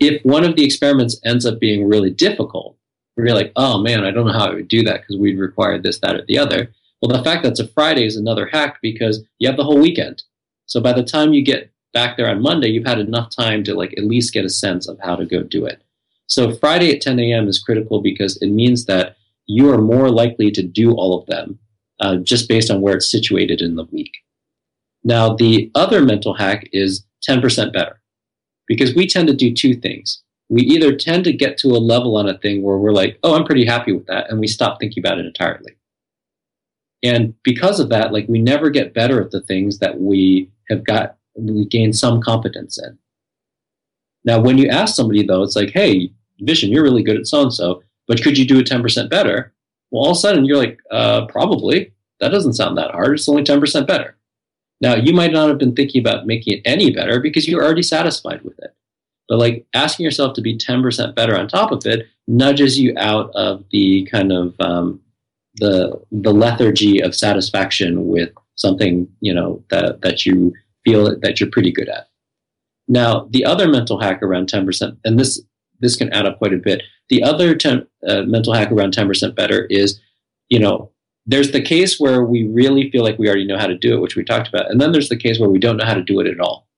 If one of the experiments ends up being really difficult, you're like, oh man, I don't know how I would do that because we'd require this, that, or the other. Well, the fact that it's a Friday is another hack because you have the whole weekend. So by the time you get back there on Monday, you've had enough time to like at least get a sense of how to go do it. So Friday at 10 a.m. is critical because it means that you are more likely to do all of them uh, just based on where it's situated in the week. Now, the other mental hack is 10% better because we tend to do two things. We either tend to get to a level on a thing where we're like, oh, I'm pretty happy with that, and we stop thinking about it entirely. And because of that, like we never get better at the things that we have got, we gain some competence in. Now, when you ask somebody though, it's like, hey, Vishen, you're really good at so and so, but could you do it 10% better? Well, all of a sudden you're like, uh, probably. That doesn't sound that hard. It's only 10% better. Now, you might not have been thinking about making it any better because you're already satisfied with it. But like asking yourself to be 10% better on top of it nudges you out of the kind of um, the the lethargy of satisfaction with something you know that that you feel that you're pretty good at. Now, the other mental hack around 10%, and this this can add up quite a bit. The other 10, uh, mental hack around 10% better is, you know, there's the case where we really feel like we already know how to do it, which we talked about. And then there's the case where we don't know how to do it at all.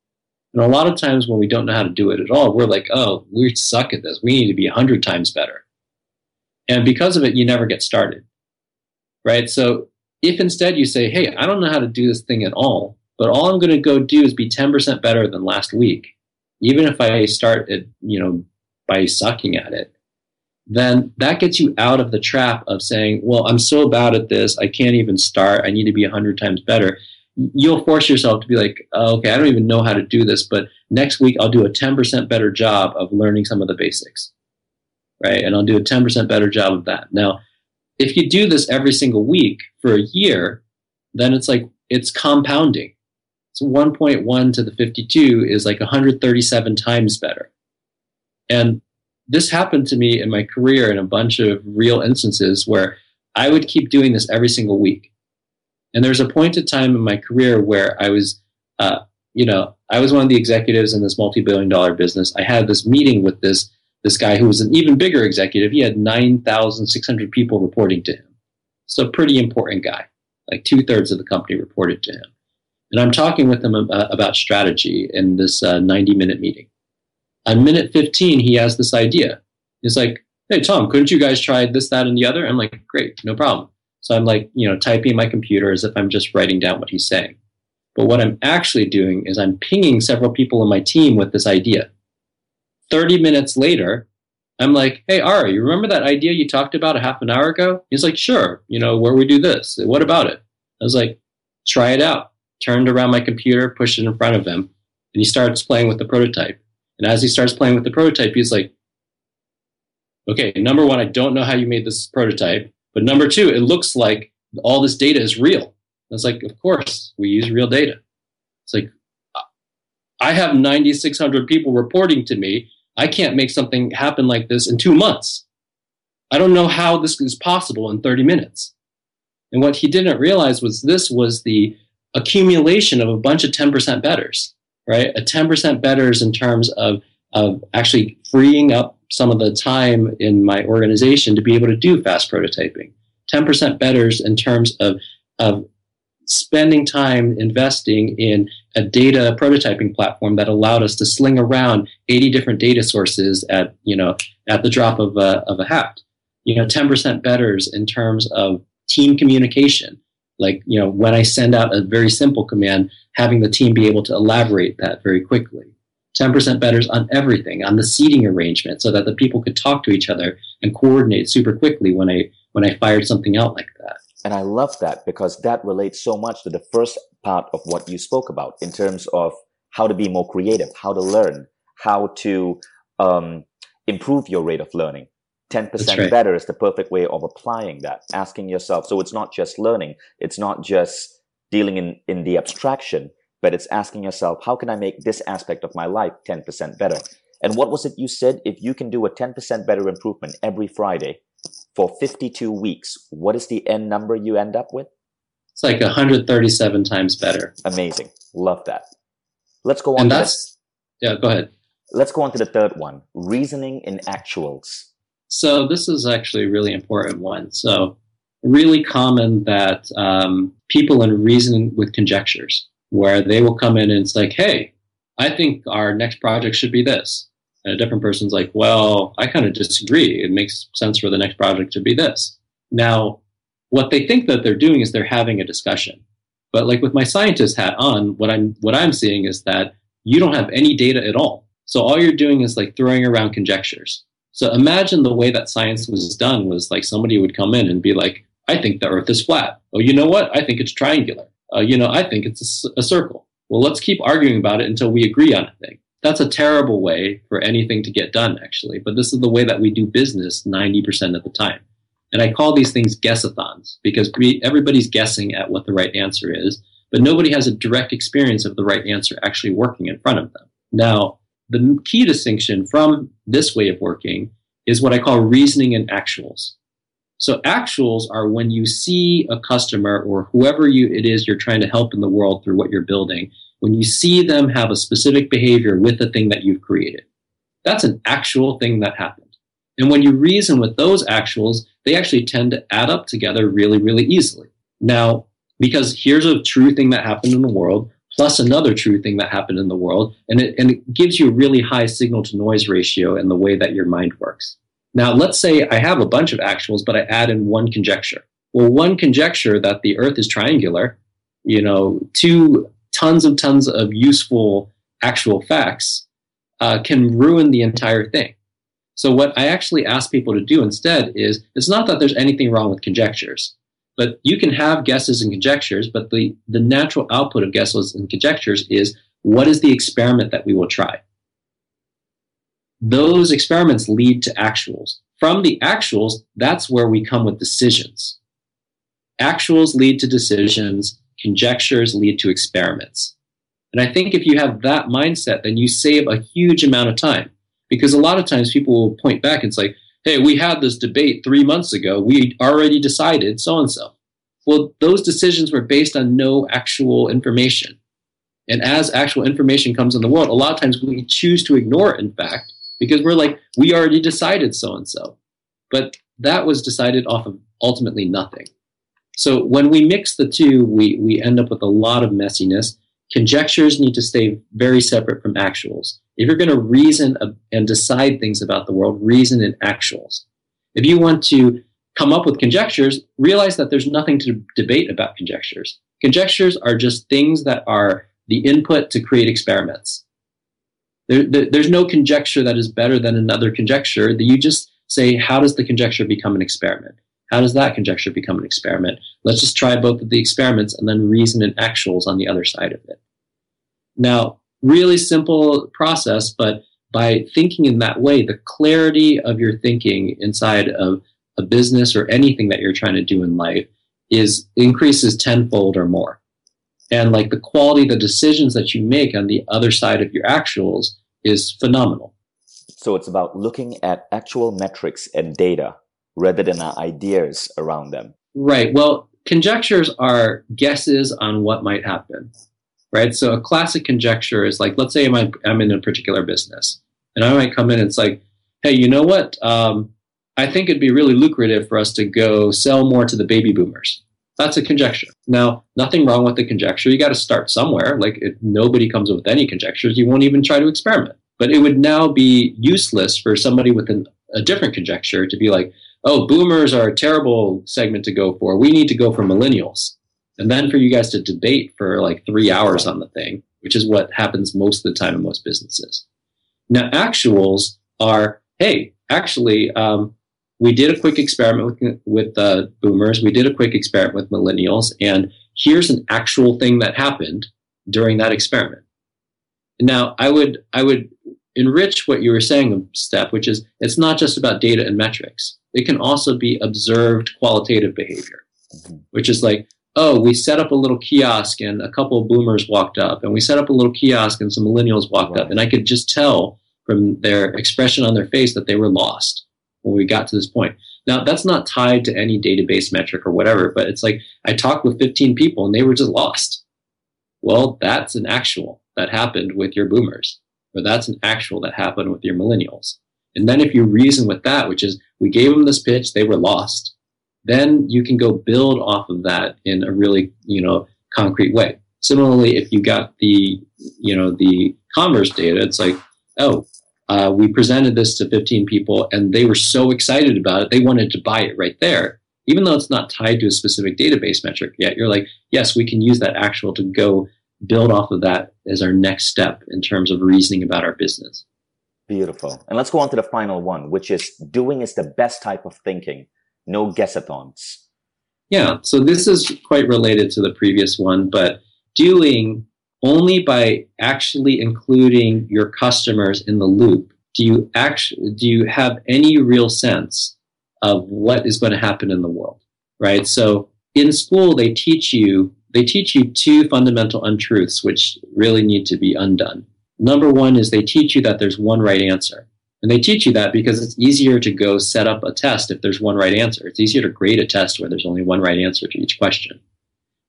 And a lot of times when we don't know how to do it at all, we're like, oh, we suck at this. We need to be 100 times better. And because of it, you never get started. Right? So if instead you say, hey, I don't know how to do this thing at all, but all I'm going to go do is be 10% better than last week, even if I start at, you know, by sucking at it, then that gets you out of the trap of saying, well, I'm so bad at this, I can't even start, I need to be 100 times better. You'll force yourself to be like, oh, okay, I don't even know how to do this, but next week I'll do a 10% better job of learning some of the basics, right? And I'll do a 10% better job of that. Now, if you do this every single week for a year, then it's like, it's compounding. So 1.1 to the 52 is like 137 times better. And this happened to me in my career in a bunch of real instances where I would keep doing this every single week. And there's a point in time in my career where I was, uh, you know, I was one of the executives in this multi-billion dollar business. I had this meeting with this this guy who was an even bigger executive. He had 9,600 people reporting to him. So pretty important guy. Like two thirds of the company reported to him. And I'm talking with him about, strategy in this uh, 90 minute meeting. On minute 15, he has this idea. He's like, hey, Tom, couldn't you guys try this, that, and the other? I'm like, great, no problem. So I'm like, you know, typing my computer as if I'm just writing down what he's saying. But what I'm actually doing is I'm pinging several people in my team with this idea. 30 minutes later, I'm like, hey, Ari, you remember that idea you talked about a half an hour ago? He's like, sure, you know, where we do this. What about it? I was like, try it out. Turned around my computer, pushed it in front of him, and he starts playing with the prototype. And as he starts playing with the prototype, he's like, okay, number one, I don't know how you made this prototype. But number two, it looks like all this data is real. And it's like, of course, we use real data. It's like, I have 9,600 people reporting to me. I can't make something happen like this in two months. I don't know how this is possible in 30 minutes. And what he didn't realize was this was the accumulation of a bunch of 10% betters right? A 10% betters in terms of, of actually freeing up some of the time in my organization to be able to do fast prototyping. 10% betters in terms of, of spending time investing in a data prototyping platform that allowed us to sling around 80 different data sources at, you know, at the drop of a, of a hat. You know, 10% betters in terms of team communication. Like, you know, when I send out a very simple command, having the team be able to elaborate that very quickly. 10% betters on everything, on the seating arrangement, so that the people could talk to each other and coordinate super quickly when I when I fired something out like that. And I love that because that relates so much to the first part of what you spoke about in terms of how to be more creative, how to learn, how to um, improve your rate of learning. 10% right. better is the perfect way of applying that, asking yourself. So it's not just learning, it's not just dealing in, in the abstraction, but it's asking yourself, how can I make this aspect of my life 10% better? And what was it you said? If you can do a 10% better improvement every Friday for 52 weeks, what is the end number you end up with? It's like 137 times better. Amazing. Love that. Let's go on. And that's, yeah, go ahead. Let's go on to the third one reasoning in actuals. So, this is actually a really important one. So, really common that um, people in reason with conjectures, where they will come in and it's like, hey, I think our next project should be this. And a different person's like, well, I kind of disagree. It makes sense for the next project to be this. Now, what they think that they're doing is they're having a discussion. But like with my scientist hat on, what I'm what I'm seeing is that you don't have any data at all. So all you're doing is like throwing around conjectures. So imagine the way that science was done was like somebody would come in and be like, I think the earth is flat. Oh, you know what? I think it's triangular. Uh, you know, I think it's a, a circle. Well, let's keep arguing about it until we agree on a thing. That's a terrible way for anything to get done, actually. But this is the way that we do business 90% of the time. And I call these things guessathons because everybody's guessing at what the right answer is, but nobody has a direct experience of the right answer actually working in front of them. Now, the key distinction from this way of working is what I call reasoning and actuals. So actuals are when you see a customer or whoever you, it is you're trying to help in the world through what you're building, when you see them have a specific behavior with the thing that you've created. That's an actual thing that happened. And when you reason with those actuals, they actually tend to add up together really, really easily. Now, because here's a true thing that happened in the world, plus another true thing that happened in the world, and it, and it gives you a really high signal to noise ratio in the way that your mind works. Now, let's say I have a bunch of actuals, but I add in one conjecture. Well, one conjecture that the Earth is triangular, you know, two tons of tons of useful actual facts uh, can ruin the entire thing. So, what I actually ask people to do instead is it's not that there's anything wrong with conjectures, but you can have guesses and conjectures, but the, the natural output of guesses and conjectures is what is the experiment that we will try? Those experiments lead to actuals. From the actuals, that's where we come with decisions. Actuals lead to decisions, conjectures lead to experiments. And I think if you have that mindset, then you save a huge amount of time. Because a lot of times people will point back and say, hey, we had this debate three months ago. We already decided so and so. Well, those decisions were based on no actual information. And as actual information comes in the world, a lot of times we choose to ignore it, in fact, because we're like, we already decided so and so. But that was decided off of ultimately nothing. So when we mix the two, we, we end up with a lot of messiness. Conjectures need to stay very separate from actuals. If you're going to reason and decide things about the world, reason in actuals. If you want to come up with conjectures, realize that there's nothing to debate about conjectures. Conjectures are just things that are the input to create experiments. There, there, there's no conjecture that is better than another conjecture. That you just say, how does the conjecture become an experiment? How does that conjecture become an experiment? Let's just try both of the experiments and then reason in actuals on the other side of it. Now, really simple process, but by thinking in that way, the clarity of your thinking inside of a business or anything that you're trying to do in life is increases tenfold or more. And like the quality of the decisions that you make on the other side of your actuals is phenomenal. So it's about looking at actual metrics and data rather than our ideas around them. Right. Well, conjectures are guesses on what might happen. Right. So a classic conjecture is like, let's say I'm, I'm in a particular business and I might come in and it's like, hey, you know what? Um, I think it'd be really lucrative for us to go sell more to the baby boomers. That's a conjecture. Now, nothing wrong with the conjecture. You got to start somewhere. Like, if nobody comes up with any conjectures, you won't even try to experiment. But it would now be useless for somebody with an, a different conjecture to be like, oh, boomers are a terrible segment to go for. We need to go for millennials. And then for you guys to debate for like three hours on the thing, which is what happens most of the time in most businesses. Now, actuals are, hey, actually, um, we did a quick experiment with with uh, boomers. We did a quick experiment with millennials, and here's an actual thing that happened during that experiment. Now, I would I would enrich what you were saying, Steph, which is it's not just about data and metrics. It can also be observed qualitative behavior, mm-hmm. which is like, oh, we set up a little kiosk and a couple of boomers walked up, and we set up a little kiosk and some millennials walked right. up, and I could just tell from their expression on their face that they were lost when we got to this point. Now, that's not tied to any database metric or whatever, but it's like I talked with 15 people and they were just lost. Well, that's an actual that happened with your boomers, or that's an actual that happened with your millennials. And then if you reason with that, which is we gave them this pitch, they were lost, then you can go build off of that in a really, you know, concrete way. Similarly, if you got the, you know, the converse data, it's like, oh, uh, we presented this to 15 people and they were so excited about it, they wanted to buy it right there. even though it's not tied to a specific database metric yet, you're like, yes, we can use that actual to go build off of that as our next step in terms of reasoning about our business. Beautiful. And let's go on to the final one, which is doing is the best type of thinking. No guessathons. Yeah. So this is quite related to the previous one, but doing only by actually including your customers in the loop do you actually do you have any real sense of what is going to happen in the world right so in school they teach you they teach you two fundamental untruths which really need to be undone number one is they teach you that there's one right answer and they teach you that because it's easier to go set up a test if there's one right answer it's easier to grade a test where there's only one right answer to each question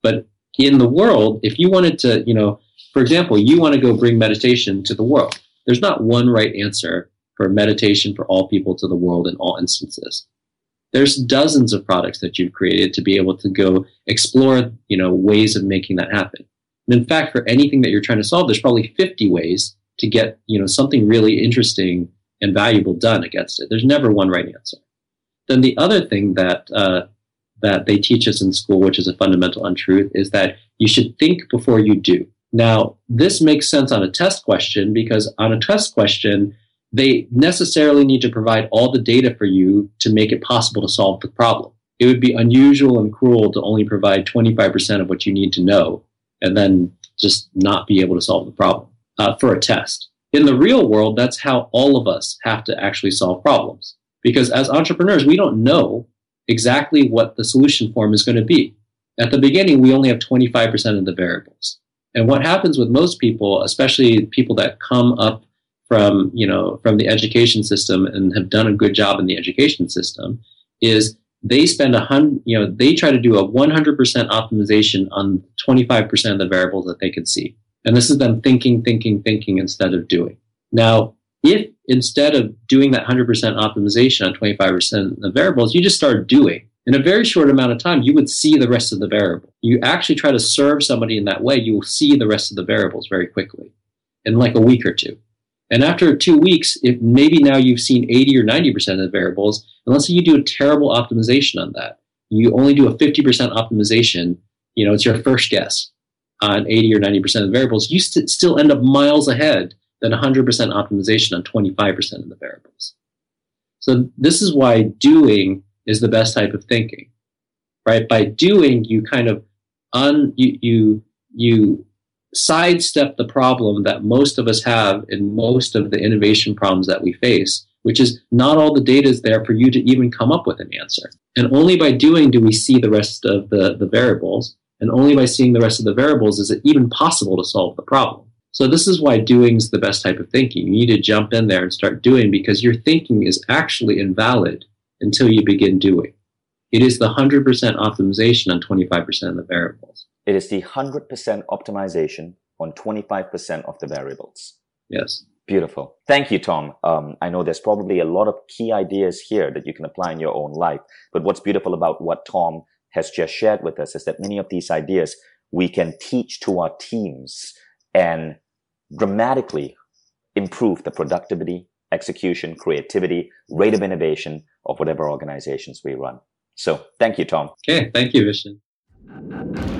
but in the world if you wanted to you know for example you want to go bring meditation to the world there's not one right answer for meditation for all people to the world in all instances. There's dozens of products that you've created to be able to go explore, you know, ways of making that happen. And in fact, for anything that you're trying to solve, there's probably 50 ways to get, you know, something really interesting and valuable done against it. There's never one right answer. Then the other thing that uh, that they teach us in school, which is a fundamental untruth, is that you should think before you do. Now, this makes sense on a test question because on a test question, they necessarily need to provide all the data for you to make it possible to solve the problem. It would be unusual and cruel to only provide 25% of what you need to know and then just not be able to solve the problem uh, for a test. In the real world, that's how all of us have to actually solve problems. Because as entrepreneurs, we don't know exactly what the solution form is going to be. At the beginning, we only have 25% of the variables. And what happens with most people, especially people that come up from, you know, from the education system and have done a good job in the education system, is they spend a hundred, you know, they try to do a 100% optimization on 25% of the variables that they can see. And this is them thinking, thinking, thinking instead of doing. Now, if instead of doing that 100% optimization on 25% of the variables, you just start doing, in a very short amount of time, you would see the rest of the variable. You actually try to serve somebody in that way, you will see the rest of the variables very quickly in like a week or two. And after two weeks, if maybe now you've seen 80 or 90% of the variables, and let's say you do a terrible optimization on that, you only do a 50% optimization, you know, it's your first guess on 80 or 90% of the variables, you st- still end up miles ahead than 100% optimization on 25% of the variables. So this is why doing is the best type of thinking, right? By doing, you kind of un, you, you, you sidestep the problem that most of us have in most of the innovation problems that we face, which is not all the data is there for you to even come up with an answer. And only by doing do we see the rest of the, the variables. And only by seeing the rest of the variables is it even possible to solve the problem. So this is why doing is the best type of thinking. You need to jump in there and start doing because your thinking is actually invalid until you begin doing. It is the 100% optimization on 25% of the variables. It is the 100% optimization on 25% of the variables. Yes. Beautiful. Thank you, Tom. Um, I know there's probably a lot of key ideas here that you can apply in your own life. But what's beautiful about what Tom has just shared with us is that many of these ideas we can teach to our teams and dramatically improve the productivity, execution, creativity, rate of innovation of whatever organizations we run. So thank you, Tom. Okay. Thank you, Vishen.